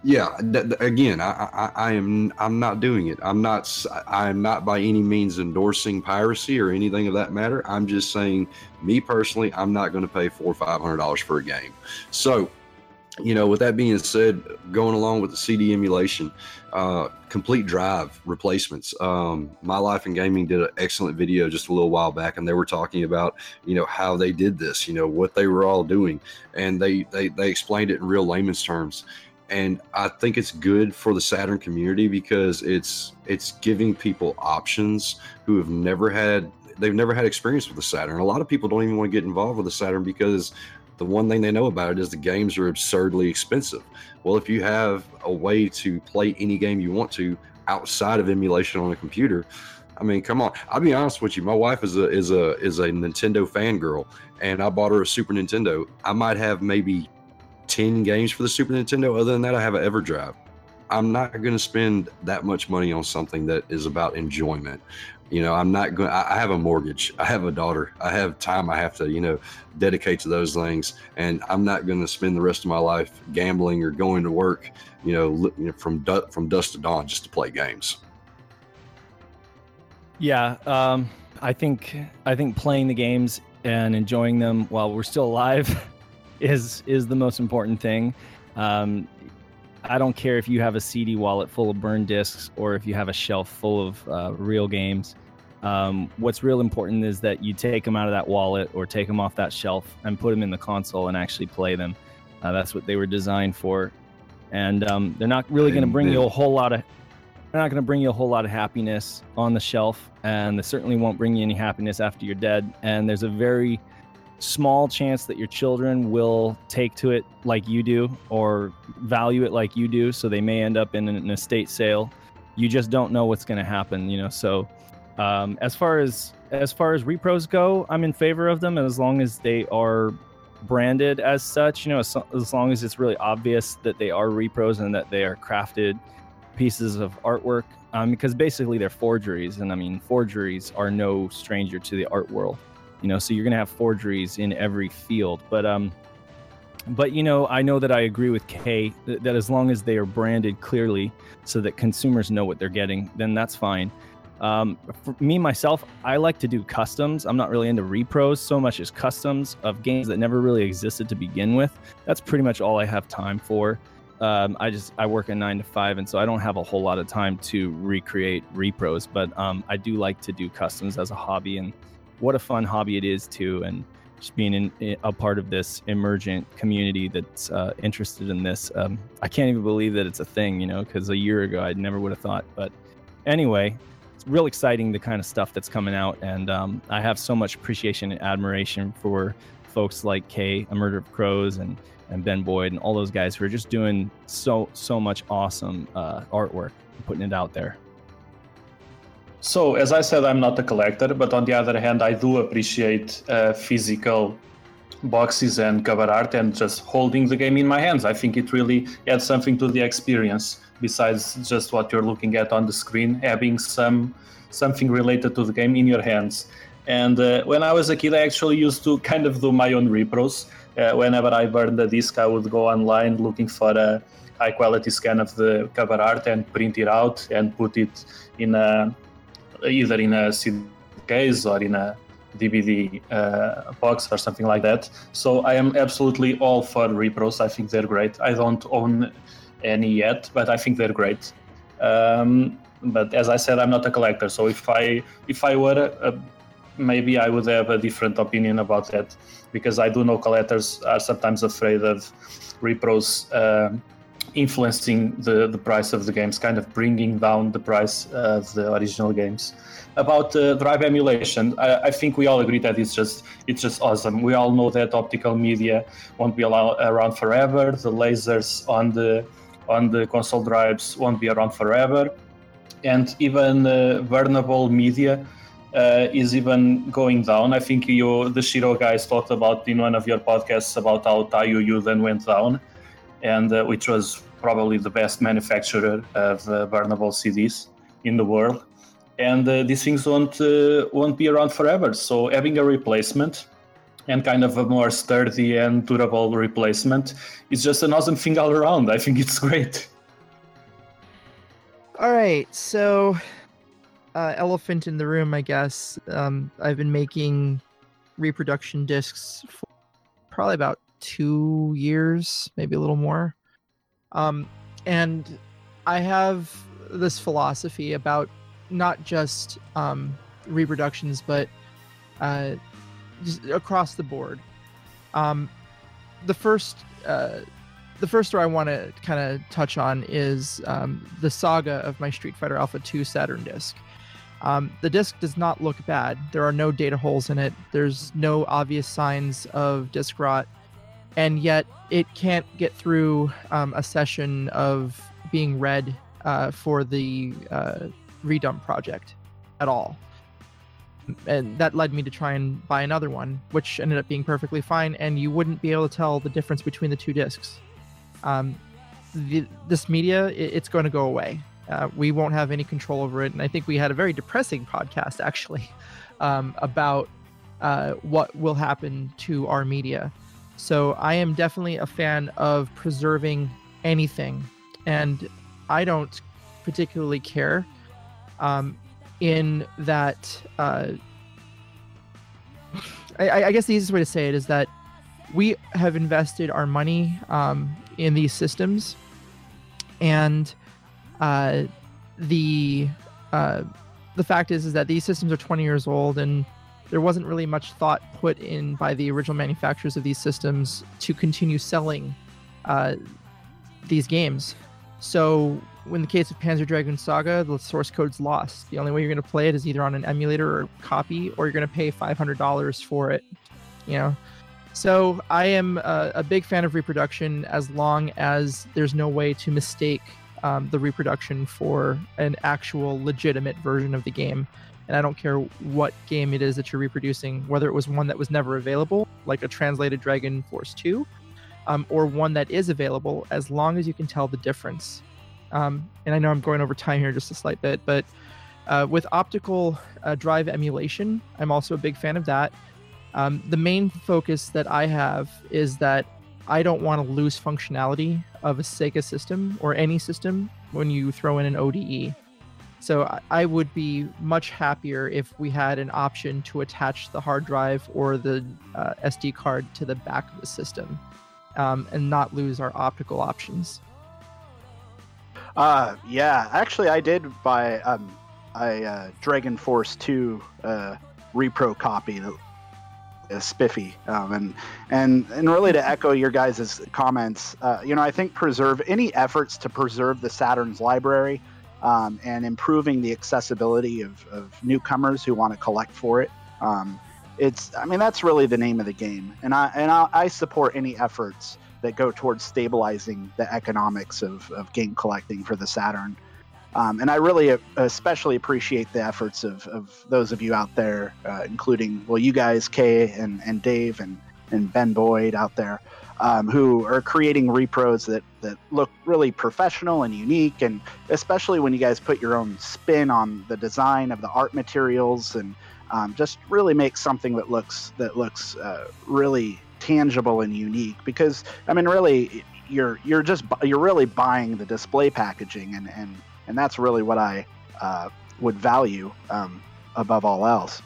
Yeah, th- th- again, I, I, I am I'm not doing it. I'm not I am not by any means endorsing piracy or anything of that matter. I'm just saying, me personally, I'm not going to pay four or five hundred dollars for a game. So you know, with that being said, going along with the CD emulation, uh, complete drive replacements. Um, My Life in Gaming did an excellent video just a little while back, and they were talking about, you know, how they did this, you know, what they were all doing, and they they they explained it in real layman's terms. And I think it's good for the Saturn community because it's it's giving people options who have never had they've never had experience with the Saturn. A lot of people don't even want to get involved with the Saturn because the one thing they know about it is the games are absurdly expensive. Well, if you have a way to play any game you want to outside of emulation on a computer, I mean, come on. I'll be honest with you. My wife is a is a is a Nintendo fangirl, and I bought her a Super Nintendo. I might have maybe ten games for the Super Nintendo. Other than that, I have an EverDrive. I'm not going to spend that much money on something that is about enjoyment you know i'm not going i have a mortgage i have a daughter i have time i have to you know dedicate to those things. And i'm not going to spend the rest of my life gambling or going to work you know from from dusk to dawn just to play games. Yeah um i think i think playing the games and enjoying them while we're still alive is is the most important thing. Um I don't care if you have a CD wallet full of burned discs or if you have a shelf full of uh, real games. Um, what's real important is that you take them out of that wallet or take them off that shelf and put them in the console and actually play them. Uh, that's what they were designed for, and um, they're not really going to bring you a whole lot of. They're not going to bring you a whole lot of happiness on the shelf, and they certainly won't bring you any happiness after you're dead. And there's a very small chance that your children will take to it like you do or value it like you do so they may end up in an estate sale you just don't know what's going to happen you know so um, as far as as far as repros go, I'm in favor of them as long as they are branded as such. You know, as, as long as it's really obvious that they are repros and that they are crafted pieces of artwork. Um, because basically they're forgeries, and I mean forgeries are no stranger to the art world. You know, so you're gonna have forgeries in every field. But um, but you know, I know that I agree with Kay that, that as long as they are branded clearly, so that consumers know what they're getting, then that's fine. Um, for me myself, I like to do customs. I'm not really into repros so much as customs of games that never really existed to begin with. That's pretty much all I have time for. Um, I just I work a nine to five, and so I don't have a whole lot of time to recreate repros. But um, I do like to do customs as a hobby, and what a fun hobby it is too. And just being in, a part of this emergent community that's uh, interested in this. Um, I can't even believe that it's a thing, you know, because a year ago I never would have thought. But anyway, it's real exciting the kind of stuff that's coming out, and um, I have so much appreciation and admiration for folks like Kay, A Murder of Crows, and and Ben Boyd, and all those guys who are just doing so so much awesome uh, artwork, putting it out there. So, as I said, I'm not a collector, but on the other hand, I do appreciate uh, physical boxes and cover art and just holding the game in my hands. I think it really adds something to the experience besides just what you're looking at on the screen, having some something related to the game in your hands. And uh, when I was a kid, I actually used to kind of do my own repros. Uh, whenever I burned a disc, I would go online looking for a high quality scan of the cover art and print it out and put it in a either in a CD case or in a DVD uh, box or something like that. So I am absolutely all for repros. I think they're great. I don't own any yet, but I think they're great. Um, but as I said, I'm not a collector. So if I if I were, uh, maybe I would have a different opinion about that, because I do know collectors are sometimes afraid of repros. Uh, influencing the, the price of the games, kind of bringing down the price of the original games. About uh, drive emulation, I, I, think we all agree that it's just it's just awesome. We all know that optical media won't be around forever. The lasers on the on the console drives won't be around forever, and even uh, vulnerable media. Uh, is even going down. I think you, the Shiro guys, talked about in one of your podcasts about how Taiyo Yuden went down and uh, which was probably the best manufacturer of uh, burnable CDs in the world. And uh, these things won't uh, won't be around forever. So having a replacement and kind of a more sturdy and durable replacement It's just an awesome thing all around. I think it's great. All right, so uh, elephant in the room, I guess. Um, I've been making reproduction discs for probably about two years, maybe a little more. Um, and I have this philosophy about not just um, reproductions, but uh, across the board. Um, the first, uh, the first story I want to kind of touch on is um, the saga of my Street Fighter Alpha 2 Saturn disc. Um, the disc does not look bad. There are no data holes in it. There's no obvious signs of disk rot and yet it can't get through um, a session of being read uh, for the uh, redump project at all. And that led me to try and buy another one, which ended up being perfectly fine. And you wouldn't be able to tell the difference between the two discs. Um, the, this media, it, it's going to go away. Uh, we won't have any control over it. And I think we had a very depressing podcast actually um, about uh, what will happen to our media. So I am definitely a fan of preserving anything, and I don't particularly care. Um, in that, uh, I, I, guess the easiest way to say it is that we have invested our money um, in these systems, and uh, the uh, the fact is is that these systems are 20 years old and there wasn't really much thought put in by the original manufacturers of these systems to continue selling uh, these games. So, in the case of Panzer Dragoon Saga, the source code's lost. The only way you're going to play it is either on an emulator or copy, or you're going to pay $500 for it. You know, so I am a, a, big fan of reproduction as long as there's no way to mistake um, the reproduction for an actual legitimate version of the game and I don't care what game it is that you're reproducing, whether it was one that was never available, like a translated Dragon Force 2, um, or one that is available, as long as you can tell the difference. Um, and I know I'm going over time here just a slight bit, but uh, with optical uh, drive emulation, I'm also a big fan of that. Um, the main focus that I have is that I don't want to lose functionality of a Sega system or any system when you throw in an ODE. So I- would be much happier if we had an option to attach the hard drive or the uh, SD card to the back of the system um, and not lose our optical options. Uh, yeah, actually, I did buy um, a uh, Dragon Force 2 uh, repro copy, spiffy, um, and and and really to echo your guys' comments, uh, you know, I think preserve any efforts to preserve the Saturn's library um, and improving the accessibility of, of newcomers who want to collect for it. Um, it's, I mean, that's really the name of the game, and I and I, I support any efforts that go towards stabilizing the economics of, of game collecting for the Saturn. Um, and I really especially appreciate the efforts of, of those of you out there, uh, including, well, you guys, Kay and, and Dave and, and Ben Boyd out there, um, who are creating repros that, that look really professional and unique. And especially when you guys put your own spin on the design of the art materials and um, just really make something that looks that looks uh, really tangible and unique because I mean really you're you're just you're really buying the display packaging and and and that's really what I uh, would value um, above all else.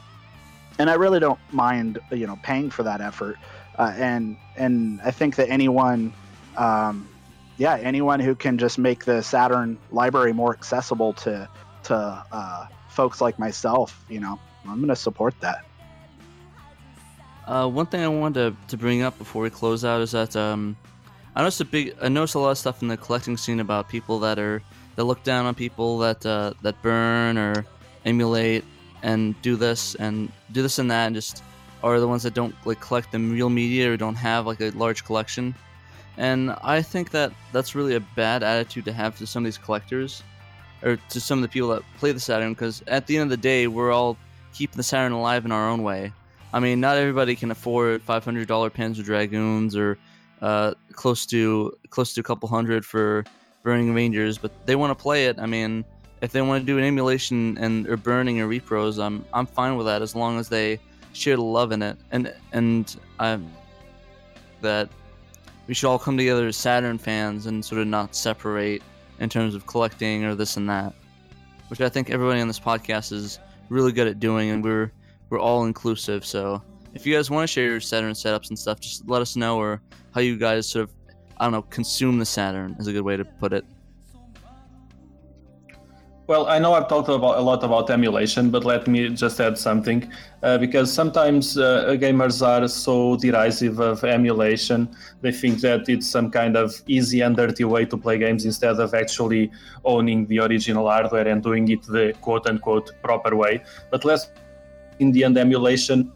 And I really don't mind you know paying for that effort. Uh, and and I think that anyone um, yeah anyone who can just make the Saturn library more accessible to to uh, folks like myself you know I'm gonna support that Uh, one thing I wanted to, to bring up before we close out is that um, I noticed a big I noticed a lot of stuff in the collecting scene about people that are that look down on people that uh, that burn or emulate and do this and do this and that and just are the ones that don't like collect the real media or don't have like a large collection. And I think that that's really a bad attitude to have to some of these collectors or to some of the people that play the Saturn because at the end of the day we're all keeping the Saturn alive in our own way. I mean, not everybody can afford five hundred dollar Panzer Dragoons or uh, close to close to a couple hundred for Burning Rangers, but they want to play it. I mean, if they want to do an emulation and or burning or repros, I'm I'm fine with that as long as they share the love in it. And and I'm that we should all come together as Saturn fans and sort of not separate in terms of collecting or this and that, which I think everybody on this podcast is really good at doing, and we're we're all inclusive. So if you guys want to share your Saturn setups and stuff, just let us know or how you guys sort of I don't know consume the Saturn is a good way to put it. Well, I know I've talked about a lot about emulation, but let me just add something, uh, because sometimes uh, gamers are so derisive of emulation. They think that it's some kind of easy and dirty way to play games instead of actually owning the original hardware and doing it the quote-unquote proper way. But let's, in the end, emulation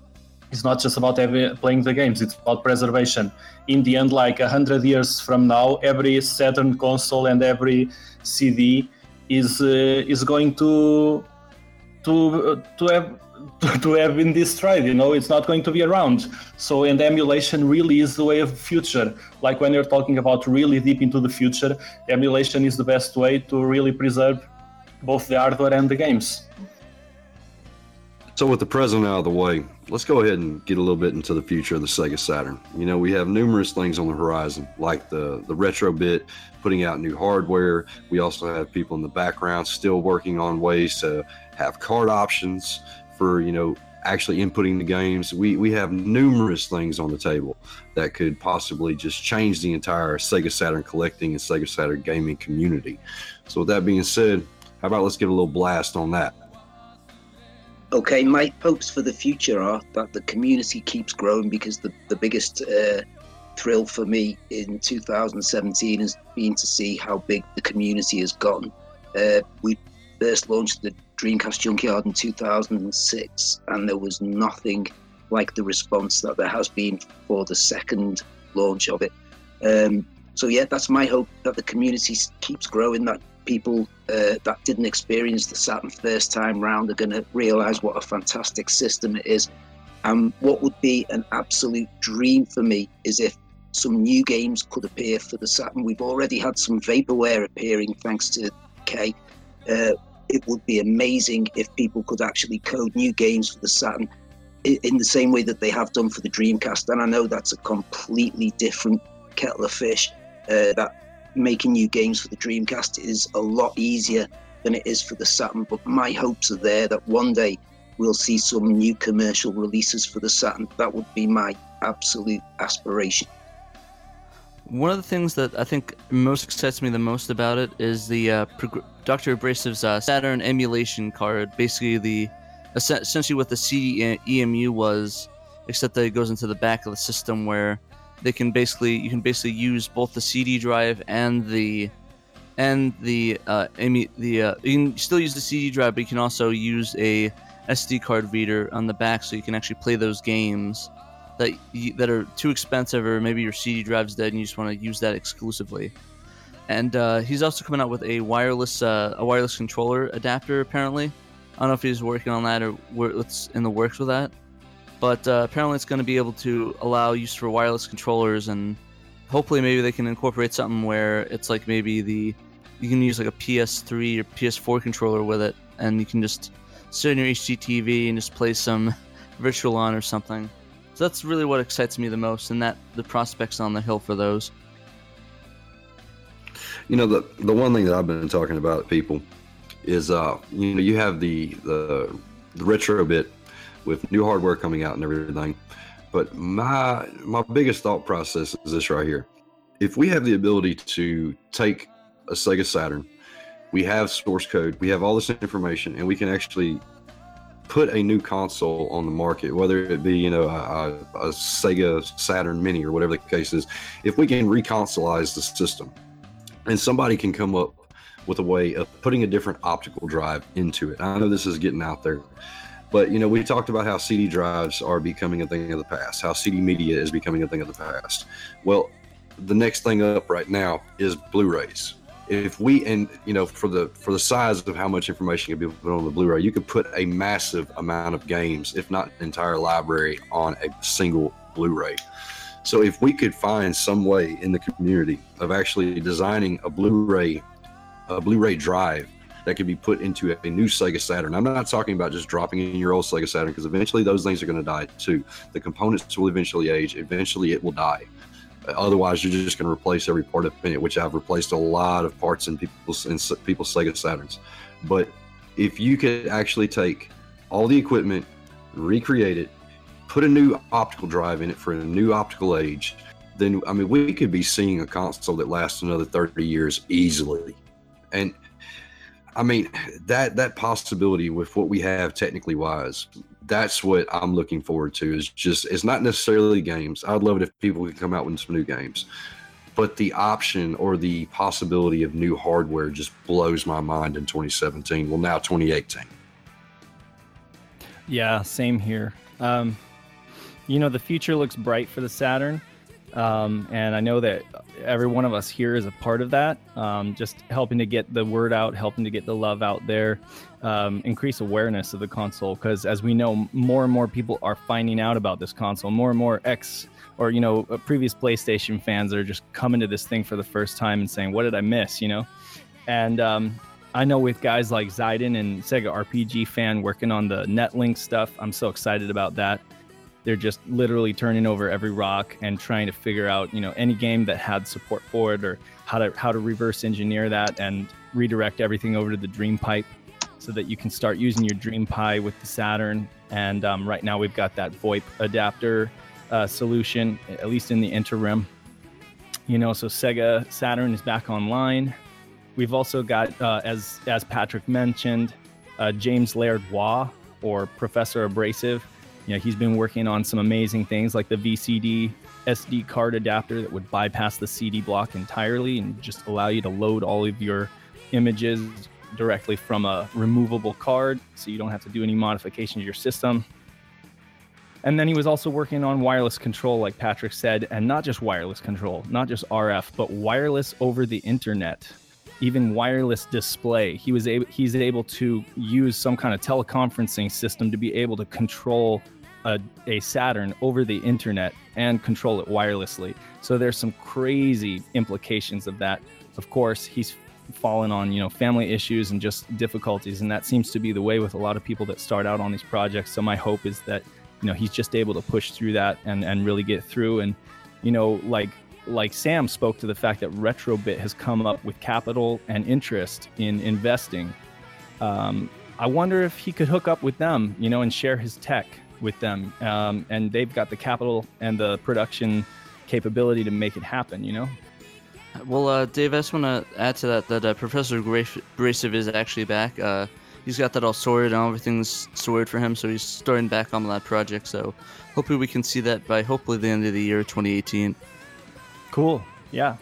is not just about having, playing the games; it's about preservation. In the end, like a hundred years from now, every Saturn console and every CD is uh, is going to to to have to have been destroyed you know? It's not going to be around. So and emulation really is the way of the future. Like when you're talking about really deep into the future emulation is the best way to really preserve both the hardware and the games So, with the present out of the way, let's go ahead and get a little bit into the future of the Sega Saturn. You know, we have numerous things on the horizon, like the the retro bit, putting out new hardware. We also have people in the background still working on ways to have card options for you know actually inputting the games. We we have numerous things on the table that could possibly just change the entire Sega Saturn collecting and Sega Saturn gaming community. So, with that being said, how about let's give a little blast on that. Okay, my hopes for the future are that the community keeps growing because the, the biggest uh, thrill for me in 2017 has been to see how big the community has gotten. Uh, we first launched the Dreamcast Junkyard in 2006, and there was nothing like the response that there has been for the second launch of it. Um, so yeah, that's my hope that the community keeps growing, that people uh, that didn't experience the Saturn first time round are going to realize what a fantastic system it is. And what would be an absolute dream for me is if some new games could appear for the Saturn. We've already had some vaporware appearing thanks to K. Uh, it would be amazing if people could actually code new games for the Saturn in the same way that they have done for the Dreamcast. And I know that's a completely different kettle of fish. Uh, that making new games for the Dreamcast is a lot easier than it is for the Saturn. But my hopes are there that one day we'll see some new commercial releases for the Saturn. That would be my absolute aspiration. One of the things that I think most excites me the most about it is the uh, Dr. Abrasive's uh, Saturn emulation card. Basically, the essentially what the CD EMU was, except that it goes into the back of the system where they can basically you can basically use both the CD drive and the and the uh, emu, the uh, you can still use the CD drive, but you can also use a SD card reader on the back, so you can actually play those games that you, that are too expensive, or maybe your CD drive's dead and you just want to use that exclusively. And uh, he's also coming out with a wireless uh, a wireless controller adapter. Apparently, I don't know if he's working on that or what's in the works with that. But uh, apparently, it's going to be able to allow use for wireless controllers, and hopefully, maybe they can incorporate something where it's like maybe the you can use like a PS3 or PS4 controller with it, and you can just sit in your HDTV and just play some Virtual On or something. So that's really what excites me the most, and that the prospects on the hill for those. You know, the the one thing that I've been talking about people is uh you know you have the the, the retro bit with new hardware coming out and everything. But my my biggest thought process is this right here. If we have the ability to take a Sega Saturn, we have source code, we have all this information, and we can actually put a new console on the market, whether it be you know a, a, Sega Saturn Mini or whatever the case is, if we can reconsolize the system, and somebody can come up with a way of putting a different optical drive into it. I know this is getting out there, but you know we talked about how CD drives are becoming a thing of the past, how CD media is becoming a thing of the past. Well, the next thing up right now is Blu-rays if we and you know for the for the size of how much information can be put on the blu-ray you could put a massive amount of games if not an entire library on a single blu-ray so if we could find some way in the community of actually designing a blu-ray a blu-ray drive that could be put into a new Sega Saturn. I'm not talking about just dropping in your old Sega Saturn because eventually those things are going to die too. The components will eventually age. Eventually, it will die. Otherwise, you're just going to replace every part of it, which I've replaced a lot of parts in people's in people's Sega Saturns. But if you could actually take all the equipment, recreate it, put a new optical drive in it for a new optical age, then I mean we could be seeing a console that lasts another 30 years easily. And I mean that that possibility with what we have technically wise that's what I'm looking forward to. Is just it's not necessarily games. I'd love it if people could come out with some new games, but the option or the possibility of new hardware just blows my mind in 2017. Well, now 2018. Yeah, same here. Um, you know, the future looks bright for the Saturn. Um, and I know that every one of us here is a part of that. Um, just helping to get the word out, helping to get the love out there, um, increase awareness of the console. Because as we know, more and more people are finding out about this console. More and more ex or you know uh, previous PlayStation fans are just coming to this thing for the first time and saying, "What did I miss?" You know, and um, I know with guys like Zyden and Sega RPG fan working on the NetLink stuff, I'm so excited about that they're just literally turning over every rock and trying to figure out you know any game that had support for it or how to how to reverse engineer that and redirect everything over to the dream pipe so that you can start using your DreamPi with the saturn. And um, right now we've got that voip adapter uh, solution at least in the interim. You know so sega saturn is back online. We've also got uh, as as patrick mentioned uh, james laird waugh or professor abrasive you know, he's been working on some amazing things like the VCD SD card adapter that would bypass the CD block entirely and just allow you to load all of your images directly from a removable card so you don't have to do any modification to your system. And then he was also working on wireless control, like Patrick said, and not just wireless control, not just RF, but wireless over the internet. Even wireless display. He was able he's able to use some kind of teleconferencing system to be able to control a, a Saturn over the internet and control it wirelessly. So there's some crazy implications of that. Of course, he's fallen on you know family issues and just difficulties, and that seems to be the way with a lot of people that start out on these projects. So my hope is that you know he's just able to push through that and and really get through and you know like like Sam spoke to the fact that Retrobit has come up with capital and interest in investing. Um, I wonder if he could hook up with them, you know, and share his tech with them. Um, and they've got the capital and the production capability to make it happen, you know? Well, uh, Dave, I just want to add to that that uh, Professor Abrasive is actually back. Uh, he's got that all sorted and everything's sorted for him, so he's starting back on that project. So hopefully we can see that by hopefully the end of the year 2018. Cool. Yeah.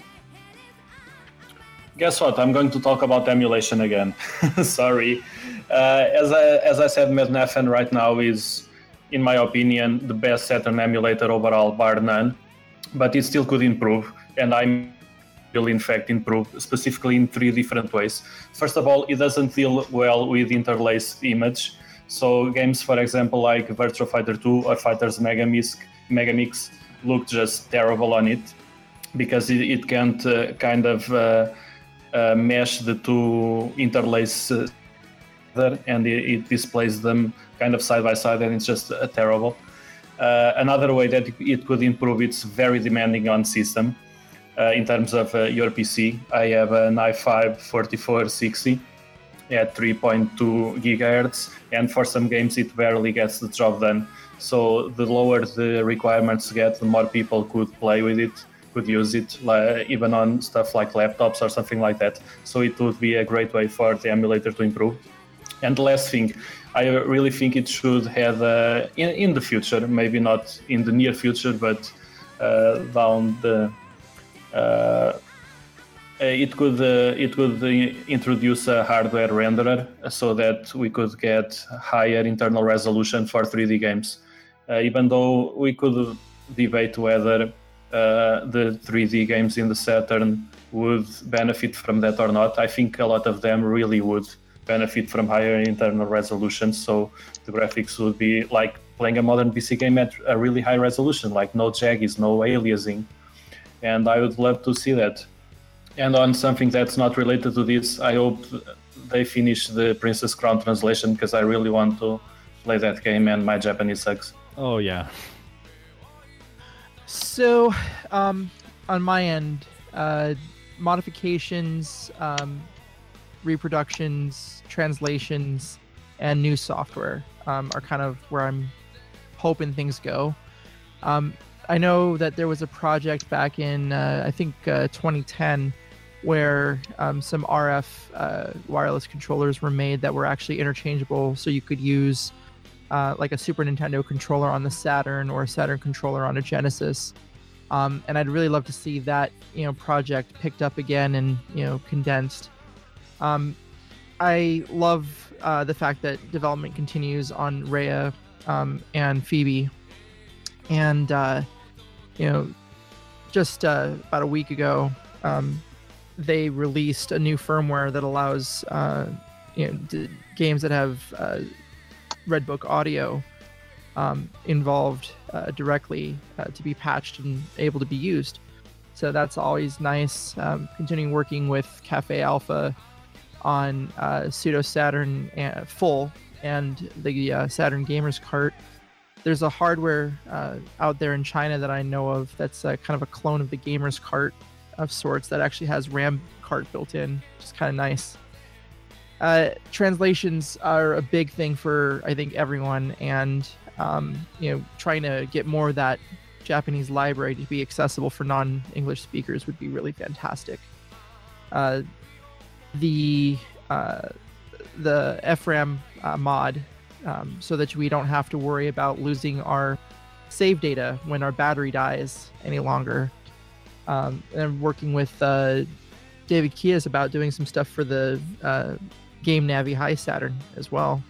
Guess what? I'm going to talk about emulation again. Sorry. Uh, as I as I said, Mednafen right now is, in my opinion, the best Saturn emulator overall, bar none. But it still could improve, and I'm will in fact improve specifically in three different ways. First of all, it doesn't deal well with interlaced image. So games, for example, like Virtua Fighter 2 or Fighters Megamix, Megamix look just terrible on it because it, it can't uh, kind of uh, uh, mesh the two interlace uh, and it, it, displays them kind of side by side and it's just uh, terrible. Uh, another way that it could improve, it's very demanding on system in terms of your PC. I have an i5 4460 at 3.2 gigahertz, and for some games it barely gets the job done. So the lower the requirements get, the more people could play with it could use it even on stuff like laptops or something like that. So it would be a great way for the emulator to improve. And the last thing, I really think it should have uh, in, in the future, maybe not in the near future, but uh, down the uh, it could uh, it could introduce a hardware renderer so that we could get higher internal resolution for 3D games. Uh, even though we could debate whether uh, the 3D games in the Saturn would benefit from that or not. I think a lot of them really would benefit from higher internal resolution. So the graphics would be like playing a modern PC game at a really high resolution, like no jaggies, no aliasing. And I would love to see that. And on something that's not related to this, I hope they finish the Princess Crown translation because I really want to play that game and my Japanese sucks. Oh, yeah. So, um, on my end, uh, modifications, um, reproductions, translations, and new software um, are kind of where I'm hoping things go. Um, I know that there was a project back in, uh, I think, uh, 2010 where um, some RF uh, wireless controllers were made that were actually interchangeable, so you could use uh, like a Super Nintendo controller on the Saturn or a Saturn controller on a Genesis. Um, and I'd really love to see that you know project picked up again and you know condensed. Um, I love uh, the fact that development continues on Rhea um, and Phoebe, and uh, you know, just uh, about a week ago, um, they released a new firmware that allows uh, you know d- games that have uh, Redbook audio um, involved uh, directly uh, to be patched and able to be used. So that's always nice. Um, continuing working with Cafe Alpha on uh, Pseudo Saturn uh, Full and the uh, Saturn Gamers Cart. There's a hardware uh, out there in China that I know of that's kind of a clone of the Gamers Cart of sorts that actually has RAM cart built in, which is kind of nice uh, translations are a big thing for I think everyone, and um, you know, trying to get more of that Japanese library to be accessible for non-English speakers would be really fantastic. Uh, the uh, the FRAM uh, mod, um, so that we don't have to worry about losing our save data when our battery dies any longer. Um, and working with uh, David Kias about doing some stuff for the uh, Game Navi Hi-Saturn as well.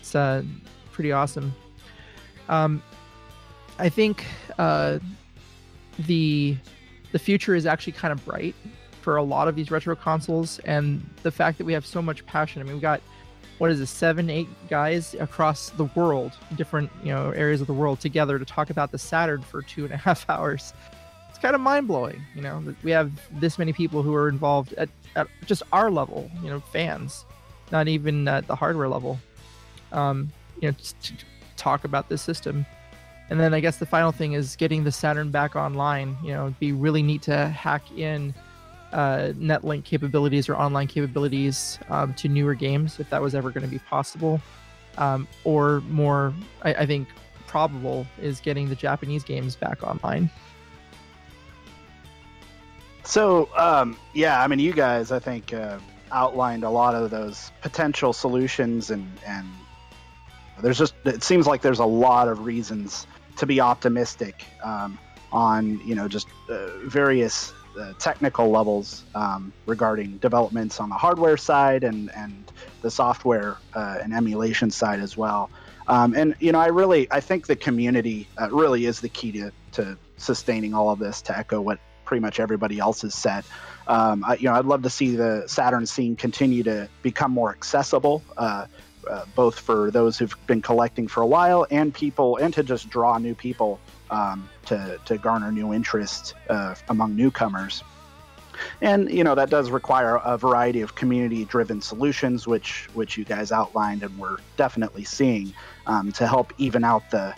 It's uh, pretty awesome. Um, I think uh, the the future is actually kind of bright for a lot of these retro consoles, and the fact that we have so much passion. I mean, we've got what is it, seven, eight guys across the world, different you know areas of the world together to talk about the Saturn for two and a half hours. It's kind of mind blowing, you know, we have this many people who are involved at, at just our level, you know, fans, not even at the hardware level. Um, you know, to talk about this system. And then I guess the final thing is getting the Saturn back online. You know, it'd be really neat to hack in uh, netlink capabilities or online capabilities um, to newer games if that was ever going to be possible. Um, or more, I, I think, probable is getting the Japanese games back online. So, um, yeah, I mean, you guys, I think, uh, outlined a lot of those potential solutions, and and there's just it seems like there's a lot of reasons to be optimistic um, on you know just uh, various uh, technical levels um, regarding developments on the hardware side and and the software uh, and emulation side as well. Um, and you know, I really I think the community uh, really is the key to to sustaining all of this. To echo what pretty much everybody else said. Um, I, you know, I'd love to see the Saturn scene continue to become more accessible, uh, uh, both for those who've been collecting for a while and people, and to just draw new people um, to to garner new interest uh, among newcomers. And you know that does require a variety of community-driven solutions, which which you guys outlined, and we're definitely seeing um, to help even out the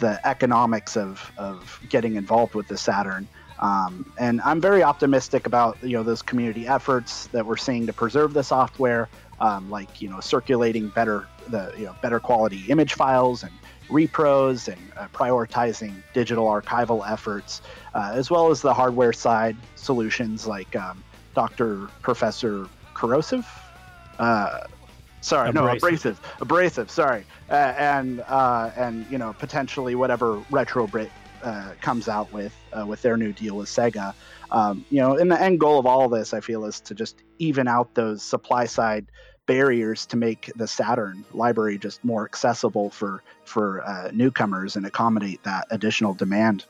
the economics of of getting involved with the Saturn. Um, and I'm very optimistic about you know those community efforts that we're seeing to preserve the software, um, like you know circulating better the you know better quality image files and repros and uh, prioritizing digital archival efforts, uh, as well as the hardware side solutions like um, Dr. Professor Corrosive. Uh, sorry, Abrasive. no, abrasive, abrasive. Sorry, uh, and uh, and you know potentially whatever retrobit uh, comes out with uh, with their new deal with Sega. Um, you know, and the end goal of all of this, I feel, is to just even out those supply side barriers to make the Saturn library just more accessible for for uh, newcomers and accommodate that additional demand.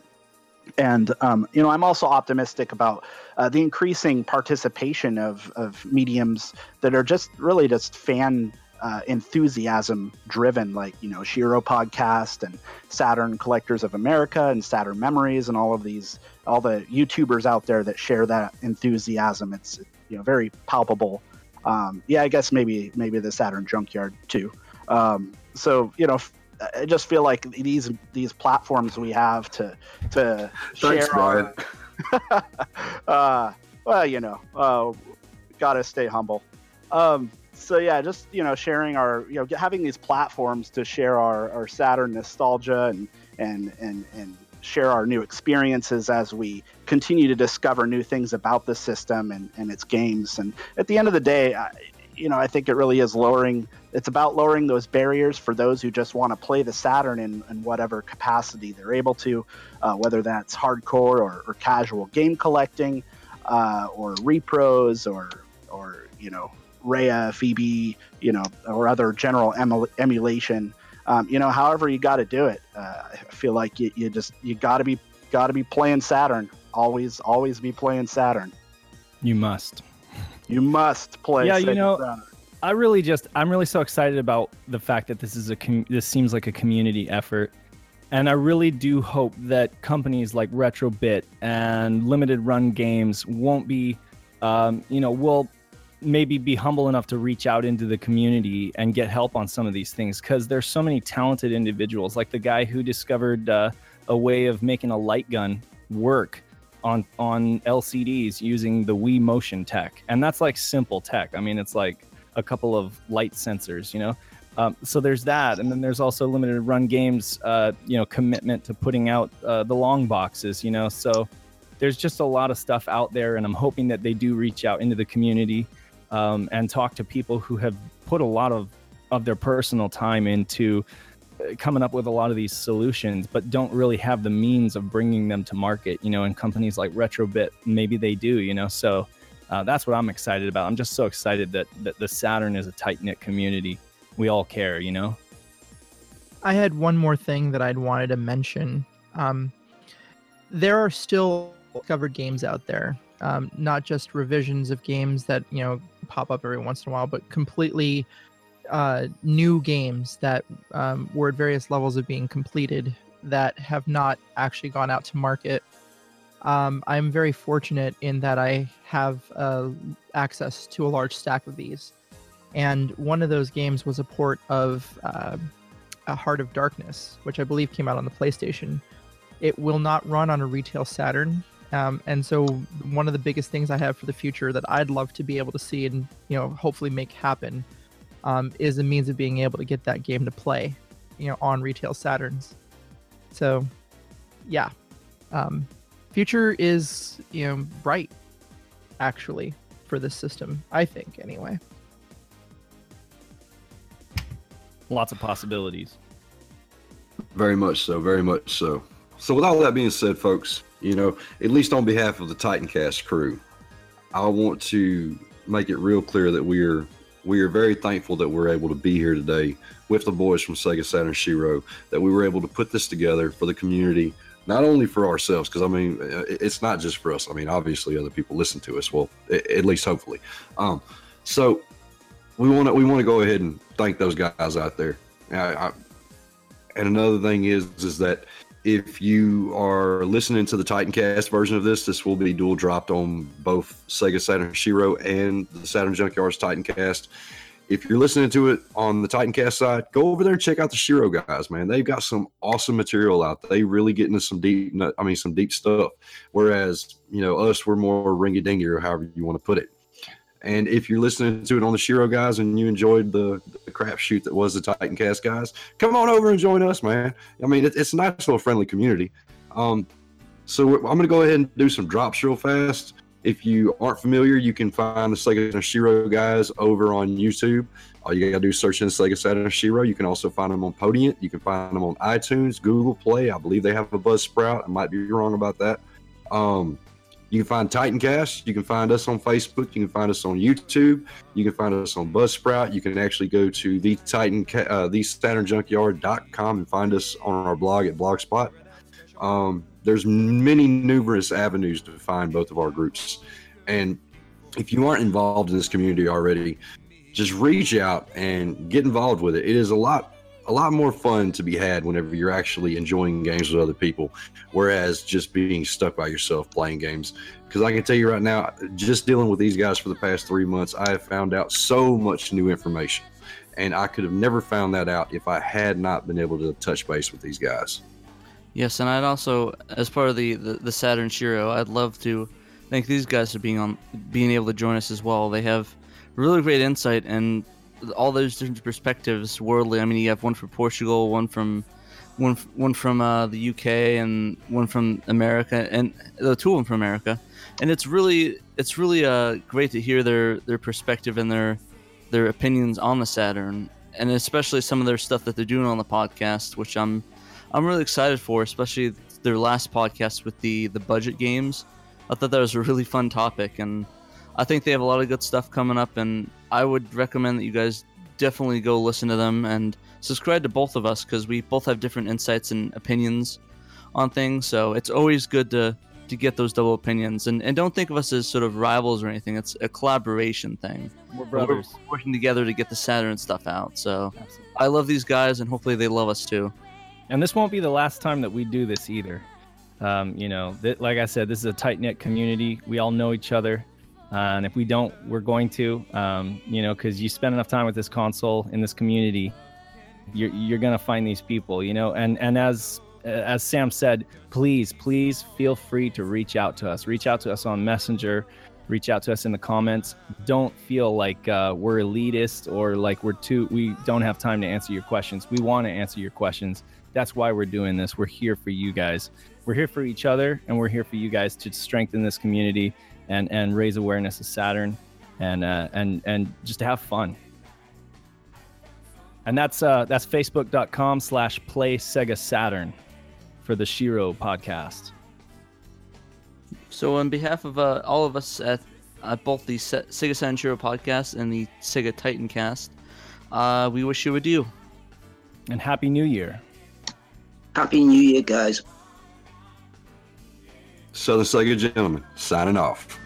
And um, you know, I'm also optimistic about uh, the increasing participation of of mediums that are just really just fan uh, enthusiasm driven, like you know Shiro podcast and Saturn Collectors of America and Saturn Memories and all of these, all the YouTubers out there that share that enthusiasm. It's you know very palpable. Um, yeah, I guess maybe maybe the Saturn Junkyard too. Um, so you know. I just feel like these these platforms we have to to Thanks, share our, uh, well, you know, uh, gotta stay humble. Um, so yeah, just you know, sharing our, you know, having these platforms to share our, our Saturn nostalgia and and and and share our new experiences as we continue to discover new things about the system and, and its games. And at the end of the day, I, you know, I think it really is lowering. It's about lowering those barriers for those who just want to play the Saturn in, in whatever capacity they're able to, uh, whether that's hardcore or, or casual game collecting, uh, or repros, or or you know, Rhea, Phoebe, you know, or other general emul- emulation. Um, you know, however you got to do it. Uh, I feel like you, you just you got to be got to be playing Saturn. Always, always be playing Saturn. You must. You must play. yeah, you know, Saturn. I really just I'm really so excited about the fact that this is a com- this seems like a community effort. And I really do hope that companies like Retrobit and limited run games won't be, um, you know, will maybe be humble enough to reach out into the community and get help on some of these things because there's so many talented individuals, like the guy who discovered uh, a way of making a light gun work on on LCDs using the Wii Motion tech, and that's like simple tech. I mean, it's like a couple of light sensors, you know. Um, so there's that, and then there's also limited run games, uh, you know, commitment to putting out uh, the long boxes, you know. So there's just a lot of stuff out there, and I'm hoping that they do reach out into the community um, and talk to people who have put a lot of of their personal time into uh, coming up with a lot of these solutions, but don't really have the means of bringing them to market. You know, and companies like Retrobit, maybe they do. You know, so uh, that's what I'm excited about. I'm just so excited that that the Saturn is a tight knit community. We all care. You know. I had one more thing that I'd wanted to mention. Um, there are still covered games out there. Um, not just revisions of games that you know pop up every once in a while, but completely uh, new games that um, were at various levels of being completed that have not actually gone out to market. Um, I'm very fortunate in that I have uh, access to a large stack of these. And one of those games was a port of uh, A Heart of Darkness, which I believe came out on the PlayStation. It will not run on a retail Saturn. Um, and so one of the biggest things I have for the future that I'd love to be able to see and you know hopefully make happen um, is a means of being able to get that game to play, you know, on retail Saturns. So, yeah, um, future is you know bright, actually, for this system. I think anyway. Lots of possibilities. Very much so. Very much so. So, with all that being said, folks, you know, at least on behalf of the Titancast crew, I want to make it real clear that we are we are very thankful that we're able to be here today with the boys from Sega Saturn Shiro. That we were able to put this together for the community, not only for ourselves, because I mean, it's not just for us. I mean, obviously, other people listen to us. Well, at least hopefully. Um, so we want to we want to go ahead and thank those guys out there. I, I, and another thing is is that if you are listening to the Titancast version of this, this will be dual dropped on both Sega Saturn Shiro and the Saturn Junkyard's Titancast. If you're listening to it on the Titancast side, go over there and check out the Shiro guys, man. They've got some awesome material out. They really get into some deep, I mean, some deep stuff. Whereas, you know, us, we're more ringy dingy or however you want to put it. And if you're listening to it on the Shiro guys and you enjoyed the, the crap shoot that was the Titancast guys, come on over and join us, man. I mean, it, it's a nice little friendly community. Um, so I'm going to go ahead and do some drops real fast. If you aren't familiar, you can find the Sega Saturn Shiro guys over on YouTube. All you got to do is search in Sega Saturn Shiro. You can also find them on Podiant. You can find them on iTunes, Google Play. I believe they have a Buzzsprout. I might be wrong about that. Um, you can find Titancast. You can find us on Facebook. You can find us on YouTube. You can find us on Buzzsprout. You can actually go to the Titan, uh, the SaturnJunkyard.com and find us on our blog at Blogspot. Um, there's many numerous avenues to find both of our groups, and if you aren't involved in this community already, just reach out and get involved with it. It is a lot a lot more fun to be had whenever you're actually enjoying games with other people, whereas just being stuck by yourself playing games. Because I can tell you right now, just dealing with these guys for the past three months, I have found out so much new information. And I could have never found that out if I had not been able to touch base with these guys. Yes, and I'd also, as part of the, the, the Saturn Shiro, I'd love to thank these guys for being on, being able to join us as well. They have really great insight and all those different perspectives worldly. I mean, you have one from Portugal, one from one one from uh, the UK, and one from America, and the two of them from America. And it's really it's really uh, great to hear their their perspective and their their opinions on the Saturn, and especially some of their stuff that they're doing on the podcast, which I'm I'm really excited for, especially their last podcast with the the budget games. I thought that was a really fun topic, and I think they have a lot of good stuff coming up, and I would recommend that you guys definitely go listen to them and subscribe to both of us because we both have different insights and opinions on things. So it's always good to to get those double opinions and, and don't think of us as sort of rivals or anything. It's a collaboration thing. We're brothers. We're working together to get the Saturn stuff out. So Absolutely. I love these guys and hopefully they love us too. And this won't be the last time that we do this either. Um, you know, th- like I said, this is a tight knit community. We all know each other. Uh, and if we don't, we're going to, um, you know, because you spend enough time with this console in this community, you're you're gonna find these people, you know. And and as as Sam said, please please feel free to reach out to us. Reach out to us on Messenger. Reach out to us in the comments. Don't feel like uh, we're elitist or like we're too. We don't have time to answer your questions. We want to answer your questions. That's why we're doing this. We're here for you guys. We're here for each other, and we're here for you guys to strengthen this community and and raise awareness of Saturn, and uh, and and just to have fun. And that's uh, that's facebook.com slash play Sega Saturn for the Shiro podcast. So on behalf of uh, all of us at, at both the Sega Saturn Shiro podcast and the Sega Titan cast, uh, we wish you adieu. And Happy New Year. Happy New Year, guys. So Southern Sega Gentlemen, signing off.